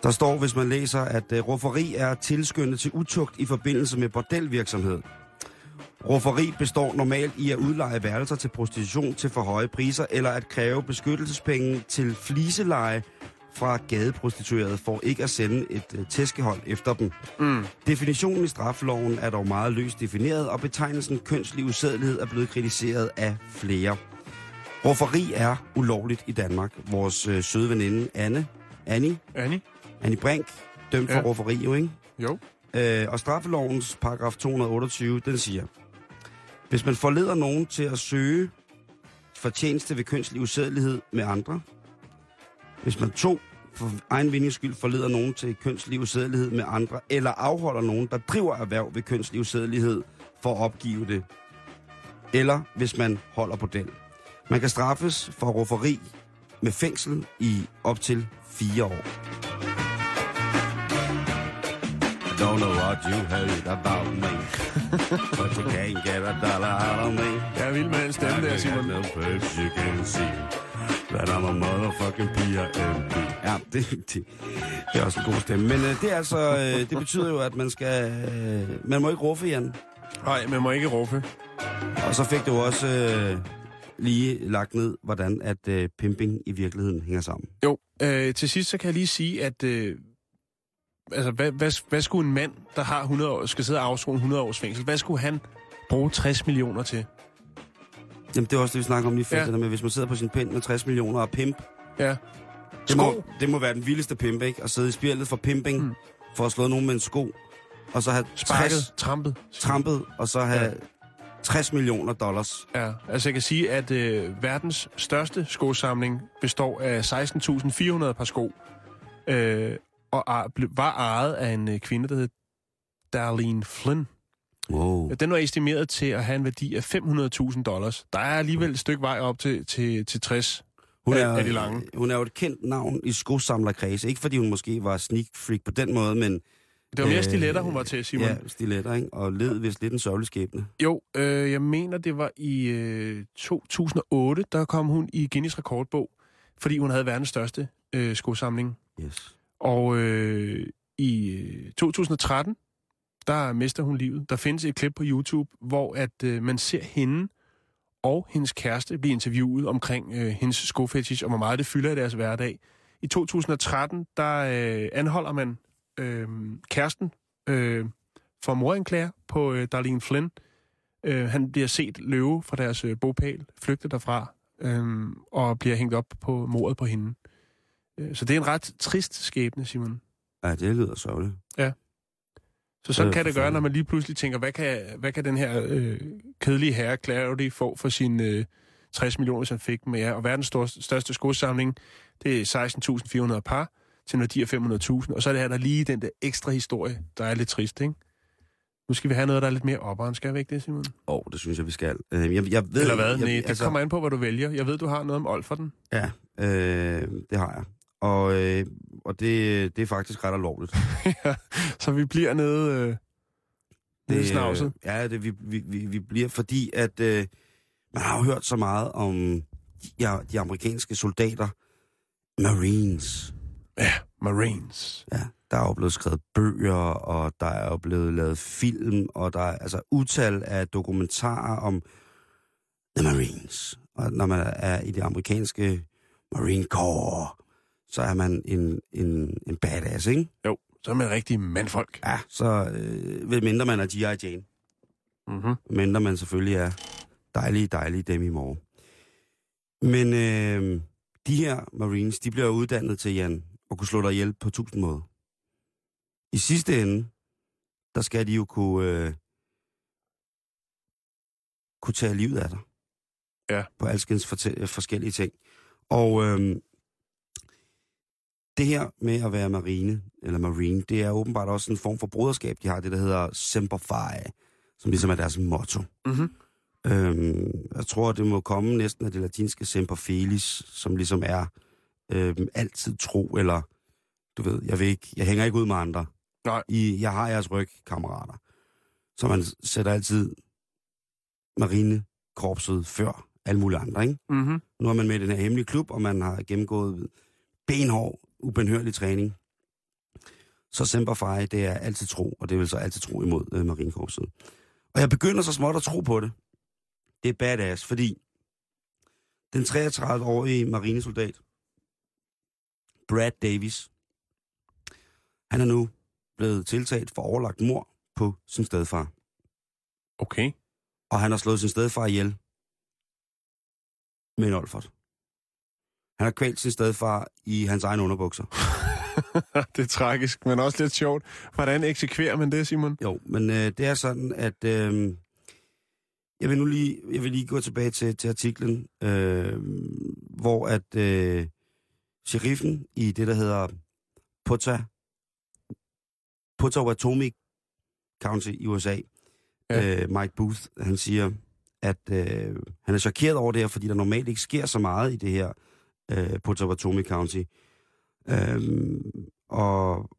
Der står, hvis man læser, at uh, rufferi er tilskyndet til utugt i forbindelse med bordelvirksomhed. Rufferi består normalt i at udleje værelser til prostitution til for høje priser, eller at kræve beskyttelsespenge til fliseleje fra gadeprostituerede for ikke at sende et uh, tæskehold efter dem. Mm. Definitionen i straffeloven er dog meget løst defineret, og betegnelsen kønslig usædelighed er blevet kritiseret af flere. Rufferi er ulovligt i Danmark. Vores øh, søde veninde Anne, Annie, Annie? Annie Brink, dømt for Ja. rufferi, jo ikke? Jo. Øh, og straffelovens paragraf 228, den siger, hvis man forleder nogen til at søge fortjeneste ved kønslig usædelighed med andre, hvis man to for egen vindings skyld forleder nogen til kønslig usædelighed med andre, eller afholder nogen, der driver erhverv ved kønslig usædelighed for at opgive det, eller hvis man holder bordel. Man kan straffes for rufferi med fængsel i op til fire år. Don't know what you heard about me, but you can't get a dollar out of me. Jeg er vild med den stemme der, Simon. No perks you can see. But I'm a motherfucking P.I.M.P. Ja, det, det, det er også en god stemme. Men øh, det, er altså, øh, det betyder jo, at man skal... Øh, man må ikke ruffe, Jan. Nej, man må ikke ruffe. Og så fik du også øh, lige lagt ned, hvordan at øh, pimping i virkeligheden hænger sammen. Jo, øh, til sidst så kan jeg lige sige, at øh, altså, hvad, hvad, hvad skulle en mand, der har 100 år, skal sidde og afzone 100 års fængsel, hvad skulle han bruge 60 millioner til? Jamen, det er også det, vi snakker om lige før, Ja. med, hvis man sidder på sin pind med 60 millioner og pimp. Ja. Det må, det må være den vildeste pimp, ikke? At sidde i spjældet for pimping, Mm. for at slå nogen med en sko, og så have Sparket, 60, trampet. trampet, og så have ja. 60 millioner dollars. Ja, altså jeg kan sige, at øh, verdens største skosamling består af 16.400 par sko, øh, og var ejet af en øh, kvinde, der hed Darlene Flynn. Wow. Den var estimeret til at have en værdi af 500.000 dollars. Der er alligevel et stykke vej op til, til, til 60 Hun er, af de lange. hun er jo et kendt navn i skosamlerkredse. Ikke fordi hun måske var sneak freak på den måde, men... Det var mere øh, stiletter, hun var til, Simon. Ja, stiletter, ikke? Og led vist lidt en sørgelig skæbne. Jo, øh, jeg mener, det var i øh, 2008, der kom hun i Guinness rekordbog fordi hun havde verdens største øh, skosamling. Yes. Og øh, i øh, 2013, der mister hun livet. Der findes et klip på YouTube, hvor at øh, man ser hende og hendes kæreste blive interviewet omkring øh, hendes skofetish, og hvor meget det fylder i deres hverdag. I 2013, der øh, anholder man øh, kæresten øh, for moranklager på øh, Darlene Flynn. Øh, han bliver set løbe fra deres øh, bopæl, flygte derfra, øh, og bliver hængt op på mordet på hende. Øh, Så det er en ret trist skæbne, Simon. Ja, det lyder sørgeligt. Så sådan Det kan det gøre, når man lige pludselig tænker, hvad kan, hvad kan den her øh, kedelige herre Clarity få for sine øh, 60 millioner, som han fik med jer? Og verdens største, største skosamling, det er 16.400 par til når de er 500.000. Og så er det her der lige den der ekstra historie, der er lidt trist, ikke? Nu skal vi have noget, der er lidt mere opperen, skal vi ikke det, Simon? Åh, oh, det synes jeg, vi skal. Øh, jeg, jeg ved, Eller hvad? Jeg, Nej, det altså... kommer an på, hvad du vælger. Jeg ved, du har noget om den. Ja, øh, det har jeg. Og, øh, og det, det er faktisk ret alvorligt. (laughs) så vi bliver nede, øh, nede snavset. Øh, ja, det, vi, vi, vi, vi bliver, fordi at øh, man har jo hørt så meget om de, ja, de amerikanske soldater, Marines. Ja, Marines. Ja, der er jo blevet skrevet bøger, og der er jo blevet lavet film, og der er altså utal af dokumentarer om The Marines. Og når man er i det amerikanske Marine Corps, så er man en, en, en badass, ikke? Jo, så er man rigtig mandfolk. Ja, så øh, ved mindre man er G.I. Jane. Mm-hmm. mindre man selvfølgelig er dejlige, dejlige Demi Moore. Men øh, de her Marines, de bliver uddannet til, Jan, at kunne slå dig ihjel på tusind måder. I sidste ende, der skal de jo kunne, øh, kunne tage livet af dig. Ja. På alskens forskellige ting. Og øh, det her med at være marine, eller marine, det er åbenbart også en form for broderskab. De har det, der hedder Semper Fi, som ligesom er deres motto. Mm-hmm. Øhm, jeg tror, det må komme næsten af det latinske semper fidelis, som ligesom er øhm, altid tro, eller du ved, jeg, vil ikke, jeg hænger ikke ud med andre. Nej. I, jeg har jeres ryg, kammerater. Så man sætter altid marinekorpset før alle mulige andre, ikke? Mm-hmm. Nu er man med i den her hemmelige klub, og man har gennemgået benhård, ubenhørlig træning. Så Semper Fi, det er altid tro, og det vil så altid tro imod øh, marinekorpset. Og jeg begynder så småt at tro på det. Det er badass, fordi den 33-årige marinesoldat, Brad Davis, han er nu blevet tiltalt for overlagt mor på sin stedfar. Okay. Og han har slået sin stedfar ihjel med en olfert. Han har kvalt sin stedfar i hans egen underbukser. (laughs) det er tragisk, men også lidt sjovt. Hvordan eksekverer man det, Simon? Jo, men øh, det er sådan, at øh, jeg vil nu lige, jeg vil lige gå tilbage til, til artiklen, øh, hvor at øh, sheriffen i det, der hedder Pota, Potawatomi County i USA, Ja. øh, Mike Booth, han siger, at øh, han er chokeret over det her, fordi der normalt ikke sker så meget i det her øh, Potawatomi County. Øhm, og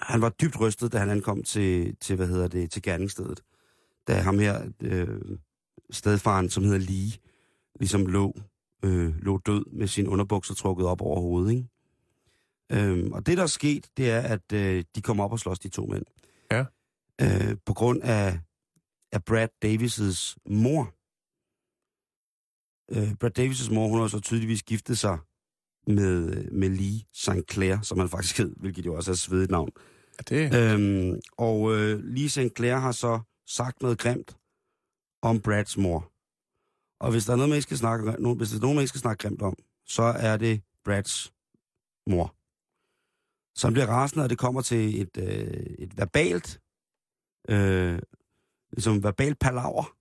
han var dybt rystet, da han ankom til, til hvad hedder det, til gerningsstedet. Da ham her, øh, stedfaren, som hedder Lee, ligesom lå, øh, lå død med sin underbukser trukket op over hovedet, ikke? Øhm, og det, der er sket, det er, at øh, de kommer op og slås, de to mænd. Ja. Øh, på grund af, af Brad Davis' mor. Øh, Brad Davis' mor, hun har så tydeligvis giftet sig med, med Lee St. Clair, som han faktisk hed, hvilket jo også er et svedigt navn. Ja, det... Øhm, og øh, Lee St. Clair har så sagt noget grimt om Brads mor. Og hvis der er noget, man ikke skal snakke, no, hvis der er nogen, man ikke skal snakke grimt om, så er det Brads mor. Så han bliver rasende, og det kommer til et, øh, et verbalt, øh, ligesom verbalt palaver.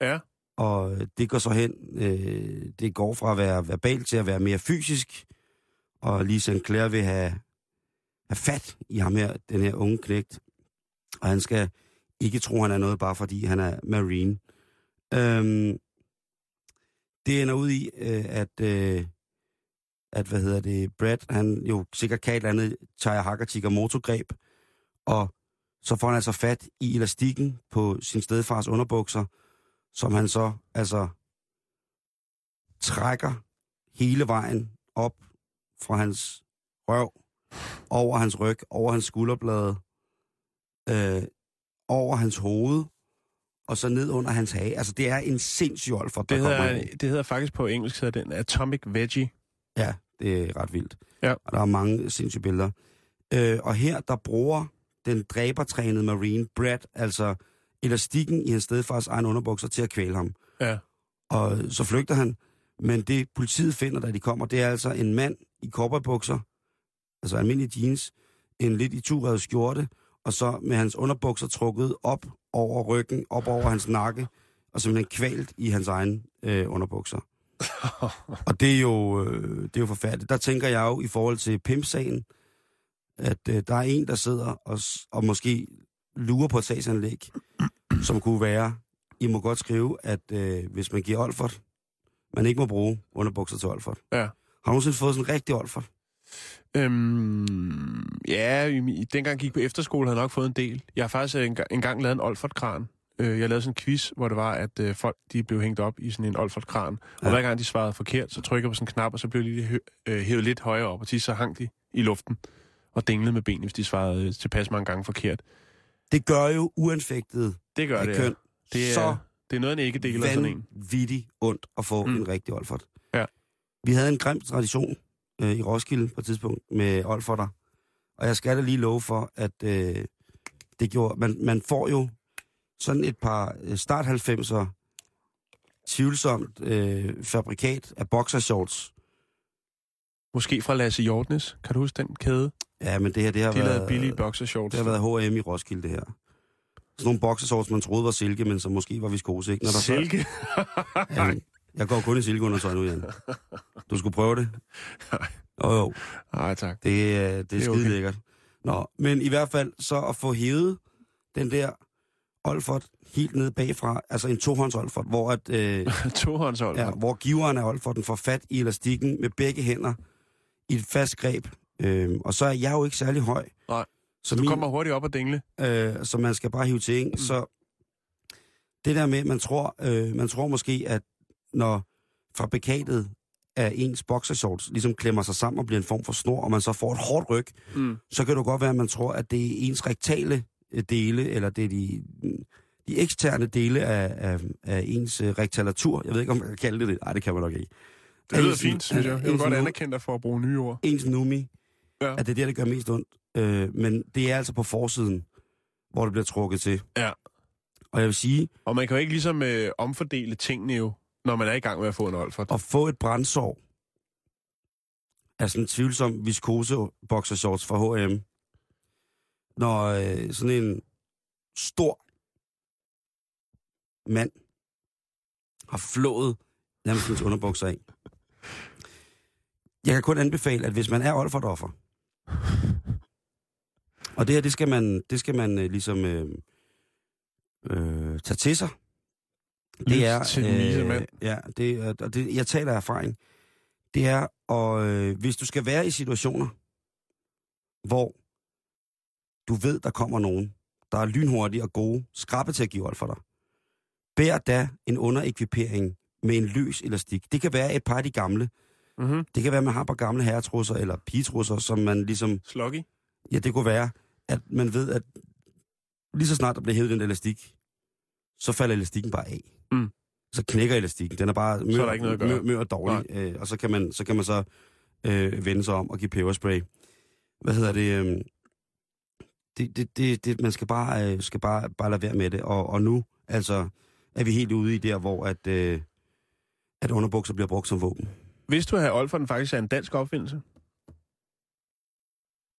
Ja. Og det går så hen, øh, det går fra at være verbal til at være mere fysisk. Og Lee Claire vil have, have fat i ham her, den her unge knægt. Og han skal ikke tro, han er noget, bare fordi han er marine. Øhm, det ender ud i, øh, at, øh, at, hvad hedder det, Brad, han jo sikkert kan et eller andet Taya Hakatik og motorgreb, og så får han altså fat i elastikken på sin stedfars underbukser, som han så altså trækker hele vejen op fra hans røv, over hans ryg, over hans skulderblade, øh, over hans hoved, og så ned under hans hage. Altså, det er en sindssyg der Det hedder, ind. det hedder faktisk på engelsk, hedder den Atomic Veggie. Ja, det er ret vildt. Ja. Og der er mange sindssyge billeder. Øh, og her, der bruger den dræbertrænede Marine Brad, altså elastikken i hans stedfars egen underbukser, til at kvæle ham. Ja. Og så flygter han. Men det politiet finder, da de kommer, det er altså en mand i cowboybukser, altså almindelige jeans, en lidt i turet skjorte, og så med hans underbukser trukket op over ryggen, op over hans nakke, og simpelthen kvalt i hans egen øh, underbukser. (laughs) og det er, jo, øh, det er jo forfærdeligt. Der tænker jeg jo i forhold til Pimp-sagen, at øh, der er en, der sidder og, og måske lurer på et sagsanlæg, som kunne være, I må godt skrive, at øh, hvis man giver Olfert, man ikke må bruge underbukser til Olfert. Ja. Har du nogensinde fået sådan en rigtig Olfert? Øhm, ja, i, i- dengang jeg gik på efterskole, havde jeg nok fået en del. Jeg har faktisk øh, engang, engang lavet en Olfert-kran. Øh, jeg lavede sådan en quiz, hvor det var, at øh, folk de blev hængt op i sådan en Olfert-kran. Og Ja. hver gang de svarede forkert, så trykker på sådan en knap, og så blev de lige øh, hævet lidt højere op, og til sidst så hang de i luften og dinglede med benene, hvis de svarede tilpas mange gange forkert. Det gør jo uanfægtet Det gør af det, køn ja. Det er, så det er noget en ikke-deler, sådan en. vanvittigt ondt at få mm. en rigtig Olfert. Ja. Vi havde en grim tradition øh, i Roskilde på et tidspunkt med Olferter. Og jeg skal da lige love for, at øh, det gjorde... Man, man får jo sådan et par øh, start 90'er tvivlsomt øh, fabrikat af boxershorts. Måske fra Lasse Hjortnes. Kan du huske den kæde? Ja, men det her, det har De lavede været... billige boxershorts. Det har været H&M i Roskilde, det her. Sådan nogle boxershorts, man troede var silke, men som måske var viskose, ikke? Når der Silke. (laughs) Jamen, jeg går kun i silkeundertøj nu, Jan. Du skulle prøve det. Jo, jo. Nej, tak. Det, er- det er Det er skide okay. lækkert. Nå, men i hvert fald så at få hævet den der Olfert helt ned bagfra, altså en tohånds Olfert, hvor, at, øh, (laughs) Tohåndshold. ja, hvor giveren af Olferten får fat i elastikken med begge hænder i et fast greb. Øh, og så er jeg jo ikke særlig høj. Nej. Så, Du min, kommer hurtigt op og dingle. øh, så man skal bare hive til, ikke? Mm. Så det der med, man tror, øh, man tror måske, at når fabrikatet af ens boxershorts ligesom klemmer sig sammen og bliver en form for snor, og man så får et hårdt ryg, Mm. så kan det godt være, at man tror, at det er ens rektale øh, dele, eller det er de, de eksterne dele af, af, af ens øh, rektalatur. Jeg ved ikke, om man kan kalde det det. Nej, det kan man nok ikke. Det lyder fint, synes jeg. Jeg vil godt anerkende dig for at bruge nye ord. Ens numi, Ja. at det er der, det gør mest ondt. Øh, men det er altså på forsiden, hvor det bliver trukket til. Ja. Og jeg vil sige, Og man kan jo ikke ligesom øh, omfordele tingene jo, når man er i gang med at få en Olfert. at få et brændsår af sådan en tvivlsom viskose boxershorts fra H&M, når øh, sådan en stor mand har flået nærmest hendes underbukser af. Jeg kan kun anbefale, at hvis man er olfertoffer, (laughs) og det her, det skal man, det skal man øh, ligesom øh, øh, tage til sig. Lyt til den vise mand. ja, det, er- og det, jeg taler af erfaring. Det er, og øh, hvis du skal være i situationer, hvor du ved, der kommer nogen, der er lynhurtige og gode, skrappe til at give hold for dig, bær da en underekvipering med en løs elastik. Det kan være et par af de gamle. Mm-hmm. Det kan være, at man har par gamle herretrusser eller pigetrusser, som man ligesom... Sloggy. Ja, det kunne være, at man ved, at lige så snart der bliver hævet den elastik, så falder elastikken bare af. Mm. Så knækker elastikken. Den er bare mør, der ikke noget at gøre. mør, mør og dårlig. Øh, og så kan man så, kan man så øh, vende sig om og give peberspray. Hvad hedder det? Øh, det, det, det, det man skal bare, øh, skal bare, bare lade være med det. Og, og nu, altså, er vi helt ude i der, hvor at, øh, at underbukser bliver brugt som våben. Vidste du, at Olferten faktisk er en dansk opfindelse?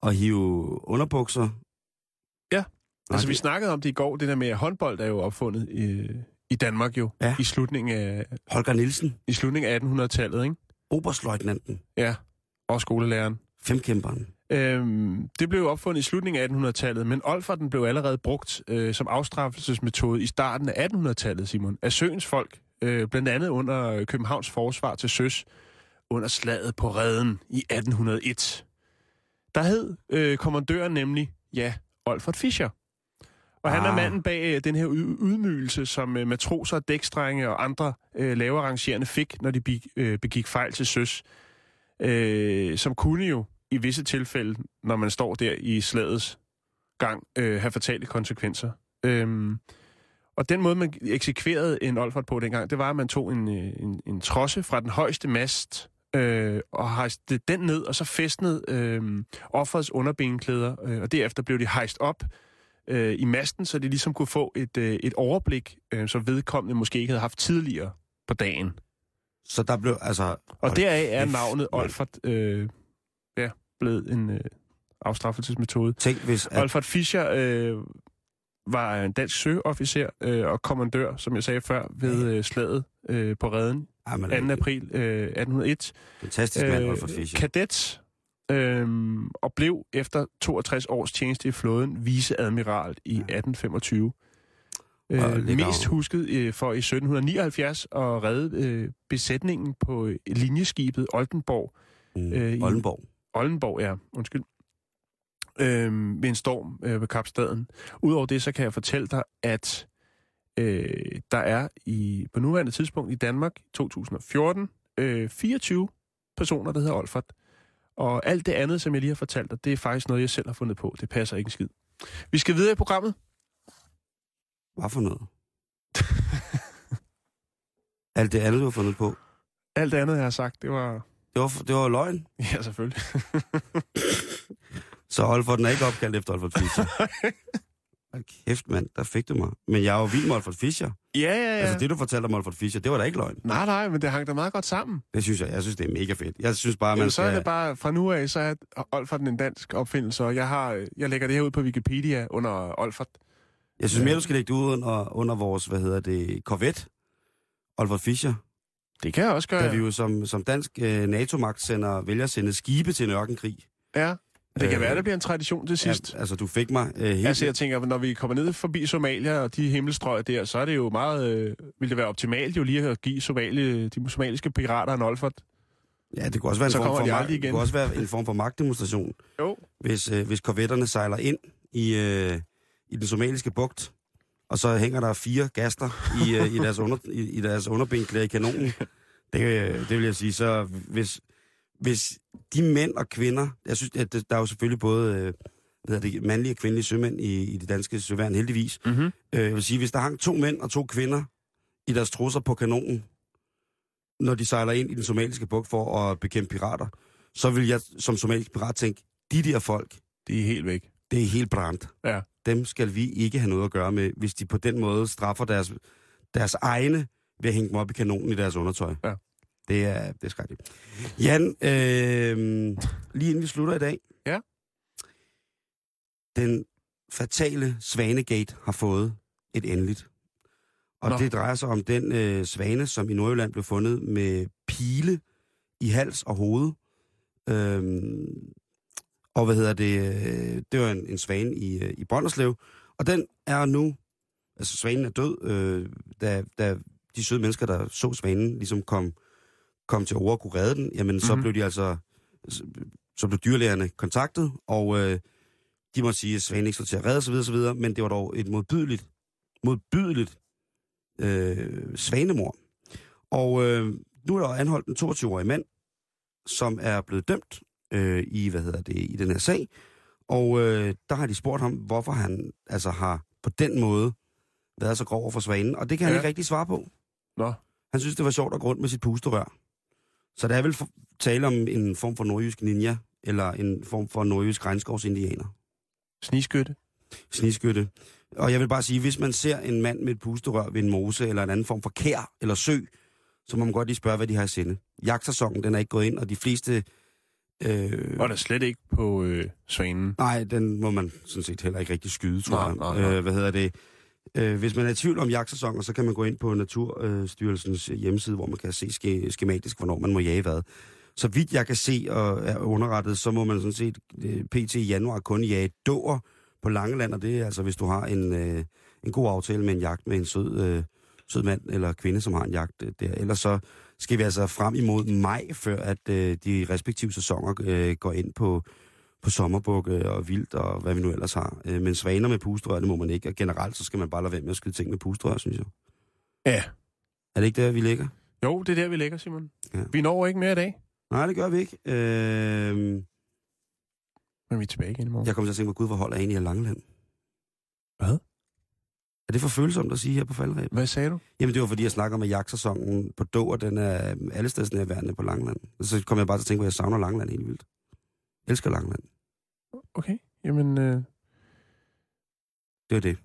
Og hive underbukser. Ja. Nej, Altså, vi det- snakkede om det i går. Det der med, at håndbold er jo opfundet i, i Danmark jo. Ja. I slutningen af, Holger Nielsen, i slutningen af 1800-tallet, ikke? oberstløjtnanten, Ja. Og skolelæreren. femkæmperen. Øhm, det blev opfundet i slutningen af 1800-tallet, men Olferten blev allerede brugt øh, som afstraffelsesmetode i starten af 1800-tallet, Simon, af søens folk, øh, blandt andet under Københavns forsvar til søs, under slaget på Reden i 1801. Der hed øh, kommandøren nemlig, ja, Olfert Fischer. Og han er Ah. manden bag øh, den her ydmygelse, som øh, matroser, dækstrenge og andre øh, lavere rangerende fik, når de be, øh, begik fejl til søs. Øh, som kunne jo i visse tilfælde, når man står der i slagets gang, øh, have fatale konsekvenser. Øhm, og den måde, man eksekverede en Olfert på dengang, det var, at man tog en, øh, en, en trosse fra den højeste mast øh, og hejste den ned, og så festnede øh, offerets underbenklæder, øh, og derefter blev de hejst op øh, i masten, så de ligesom kunne få et, øh, et overblik, øh, som vedkommende måske ikke havde haft tidligere på dagen. Så der blev, altså... Og deraf er navnet. Olfert øh, ja, blevet en øh, afstraffelsesmetode. Tænk, hvis... At... Olfert Fischer øh, var en dansk søofficer øh, og kommandør, som jeg sagde før, ved øh, slaget øh, på redden Ej, men, 2. april øh, 1801. Fantastisk mand, Olfert Fischer. kadet øh, og blev efter 62 års tjeneste i flåden viceadmiral i 1825. Og Øh, ligger mest husket øh, for i 1779 at redde øh, besætningen på øh, linjeskibet Oldenborg. Mm, øh, i- Oldenborg. Oldenborg, ja, undskyld. Øh, ved en storm øh, ved Kapstaden. Udover det, så kan jeg fortælle dig, at øh, der er i på nuværende tidspunkt i Danmark 2014 øh, 24 personer, der hedder Olfert. Og alt det andet, som jeg lige har fortalt dig, det er faktisk noget, jeg selv har fundet på. Det passer ikke en skid. Vi skal videre i programmet. Hvad for noget? (laughs) Alt det andet, du har fundet på. Alt det andet, jeg har sagt, det var... Det var, det var løgn. (laughs) Ja, selvfølgelig. (laughs) Så Olfert er ikke opkaldt efter Olfert Fischer. Hold kæft, mand. Der fik du mig. Men jeg er jo vild med Olfert Fischer. ja, ja, ja. Altså, det du fortalte om Olfert Fischer, det var da ikke løgn. Nej, nej, men det hang da meget godt sammen. Det synes jeg. Jeg synes, det er mega fedt. Jeg synes bare, man Jamen, så er skal... det bare, fra nu af, så er Olfert en dansk opfindelse, og jeg, har, jeg lægger det her ud på Wikipedia under Olfert. Jeg synes mere, du skal lægge det ud under, under vores, hvad hedder det, Corvette. Olfert Fischer. Det kan jeg også gøre. Da vi jo som, som dansk øh, NATO-magt sender, vælger at sende skibe til en ørkenkrig. Ja, det kan Øh, være, det bliver en tradition til sidst. Ja, altså, du fik mig øh, helt... Altså, jeg tænker, når vi kommer ned forbi Somalia og de himmelstrøg der, så er det jo meget... Øh, vil det være optimalt jo lige at give Somali, de somaliske pirater en Olfert? Ja, det kunne også være en, Så form for, de magt, aldrig det igen. kunne også være en form for magtdemonstration, Jo. hvis, øh, hvis korvetterne sejler ind i, øh, i den somaliske bugt, og så hænger der fire gaster i, øh, i (laughs) deres, under, i, i deres underbenklæder i kanonen. Det, øh, det vil jeg sige. Så hvis, hvis de mænd og kvinder, jeg synes, at der er jo selvfølgelig både øh, hvad det, mandlige og kvindelige sømænd i, i det danske søværn, heldigvis. Mm-hmm. Øh, jeg vil sige, hvis der hang to mænd og to kvinder i deres trusser på kanonen, når de sejler ind i den somaliske bugt for at bekæmpe pirater, så vil jeg som somalisk pirat tænke, de der folk, De er helt væk. det er helt brændt. Ja. Dem skal vi ikke have noget at gøre med, hvis de på den måde straffer deres, deres egne ved at hænge dem op i kanonen i deres undertøj. Ja. Det er, det er skrækkeligt. Jan, øh, lige inden vi slutter i dag. Ja. Den fatale Svanegate har fået et endeligt. Og Nå. Det drejer sig om den øh, svane, som i Nordjylland blev fundet med pile i hals og hoved. Øhm, og hvad hedder det? øh, Det var en, en svane i, øh, i Brønderslev. Og den er nu, altså svanen er død, øh, da, da de søde mennesker, der så svanen, ligesom kom, kom til ord og kunne redde den, jamen så Mhm. blev de altså, så, blev dyrlægerne kontaktet, og øh, de må sige, at svanen ikke stod til at redde osv., osv., men det var dog et modbydeligt, modbydeligt øh, svanemor. Og øh, nu er der anholdt en 22-årig mand, som er blevet dømt øh, i, hvad hedder det, i den her sag. Og øh, der har de spurgt ham, hvorfor han altså har på den måde været så grov over for svanen. Og det kan han Ja. ikke rigtig svare på. Nå. Han synes, det var sjovt at gå rundt med sit pusterør. Så der er vel tale om en form for nordjysk ninja, eller en form for nordjysk regnskovsindianer. Sniskytte. Sniskytte. Og jeg vil bare sige, hvis man ser en mand med et pusterør ved en mose, eller en anden form for kær eller sø, så må man godt lige spørge, hvad de har i sinde. Jagtsæsonen, den er ikke gået ind, og de fleste... Øh, Og der slet ikke på øh, svanen. Nej, den må man sådan set heller ikke rigtig skyde, tror Nej, jeg. nej, nej. Øh, hvad hedder det? Øh, hvis man er i tvivl om jagtsæsoner, så kan man gå ind på Naturstyrelsens øh, hjemmeside, hvor man kan se ske, skematisk, hvornår man må jage hvad. Så vidt jeg kan se og er underrettet, så må man sådan set øh, pt. i januar kun jage dår på Langeland, og det er altså, hvis du har en, øh, en god aftale med en jagt med en sød, øh, sød mand eller kvinde, som har en jagt øh, der. Ellers så skal vi altså frem imod maj, før at øh, de respektive sæsoner øh, går ind på, på sommerbukke og vildt og hvad vi nu ellers har. Øh, men svaner med pusterør, det må man ikke. Og generelt, så skal man bare lade være med at skyde ting med pusterør, synes jeg. Ja. Er det ikke der, vi ligger? Jo, det er der, vi ligger, Simon. Ja. Vi når ikke mere i dag, Nej, det gør vi ikke. Øh, men vi er tilbage igen i morgen. jeg kommer til at tænke på, gud, hvor holder jeg egentlig af Langeland? Hvad? Er det for følsomt at sige her på faldrebet? Hvad sagde du? Jamen, det var fordi, jeg snakker med jagtsæsonen på og den er alle steder nærværende på Langeland. Så kom jeg bare til at tænke på, at jeg savner Langeland helt vildt. Jeg elsker Langeland. Okay, jamen... Øh... Det var det.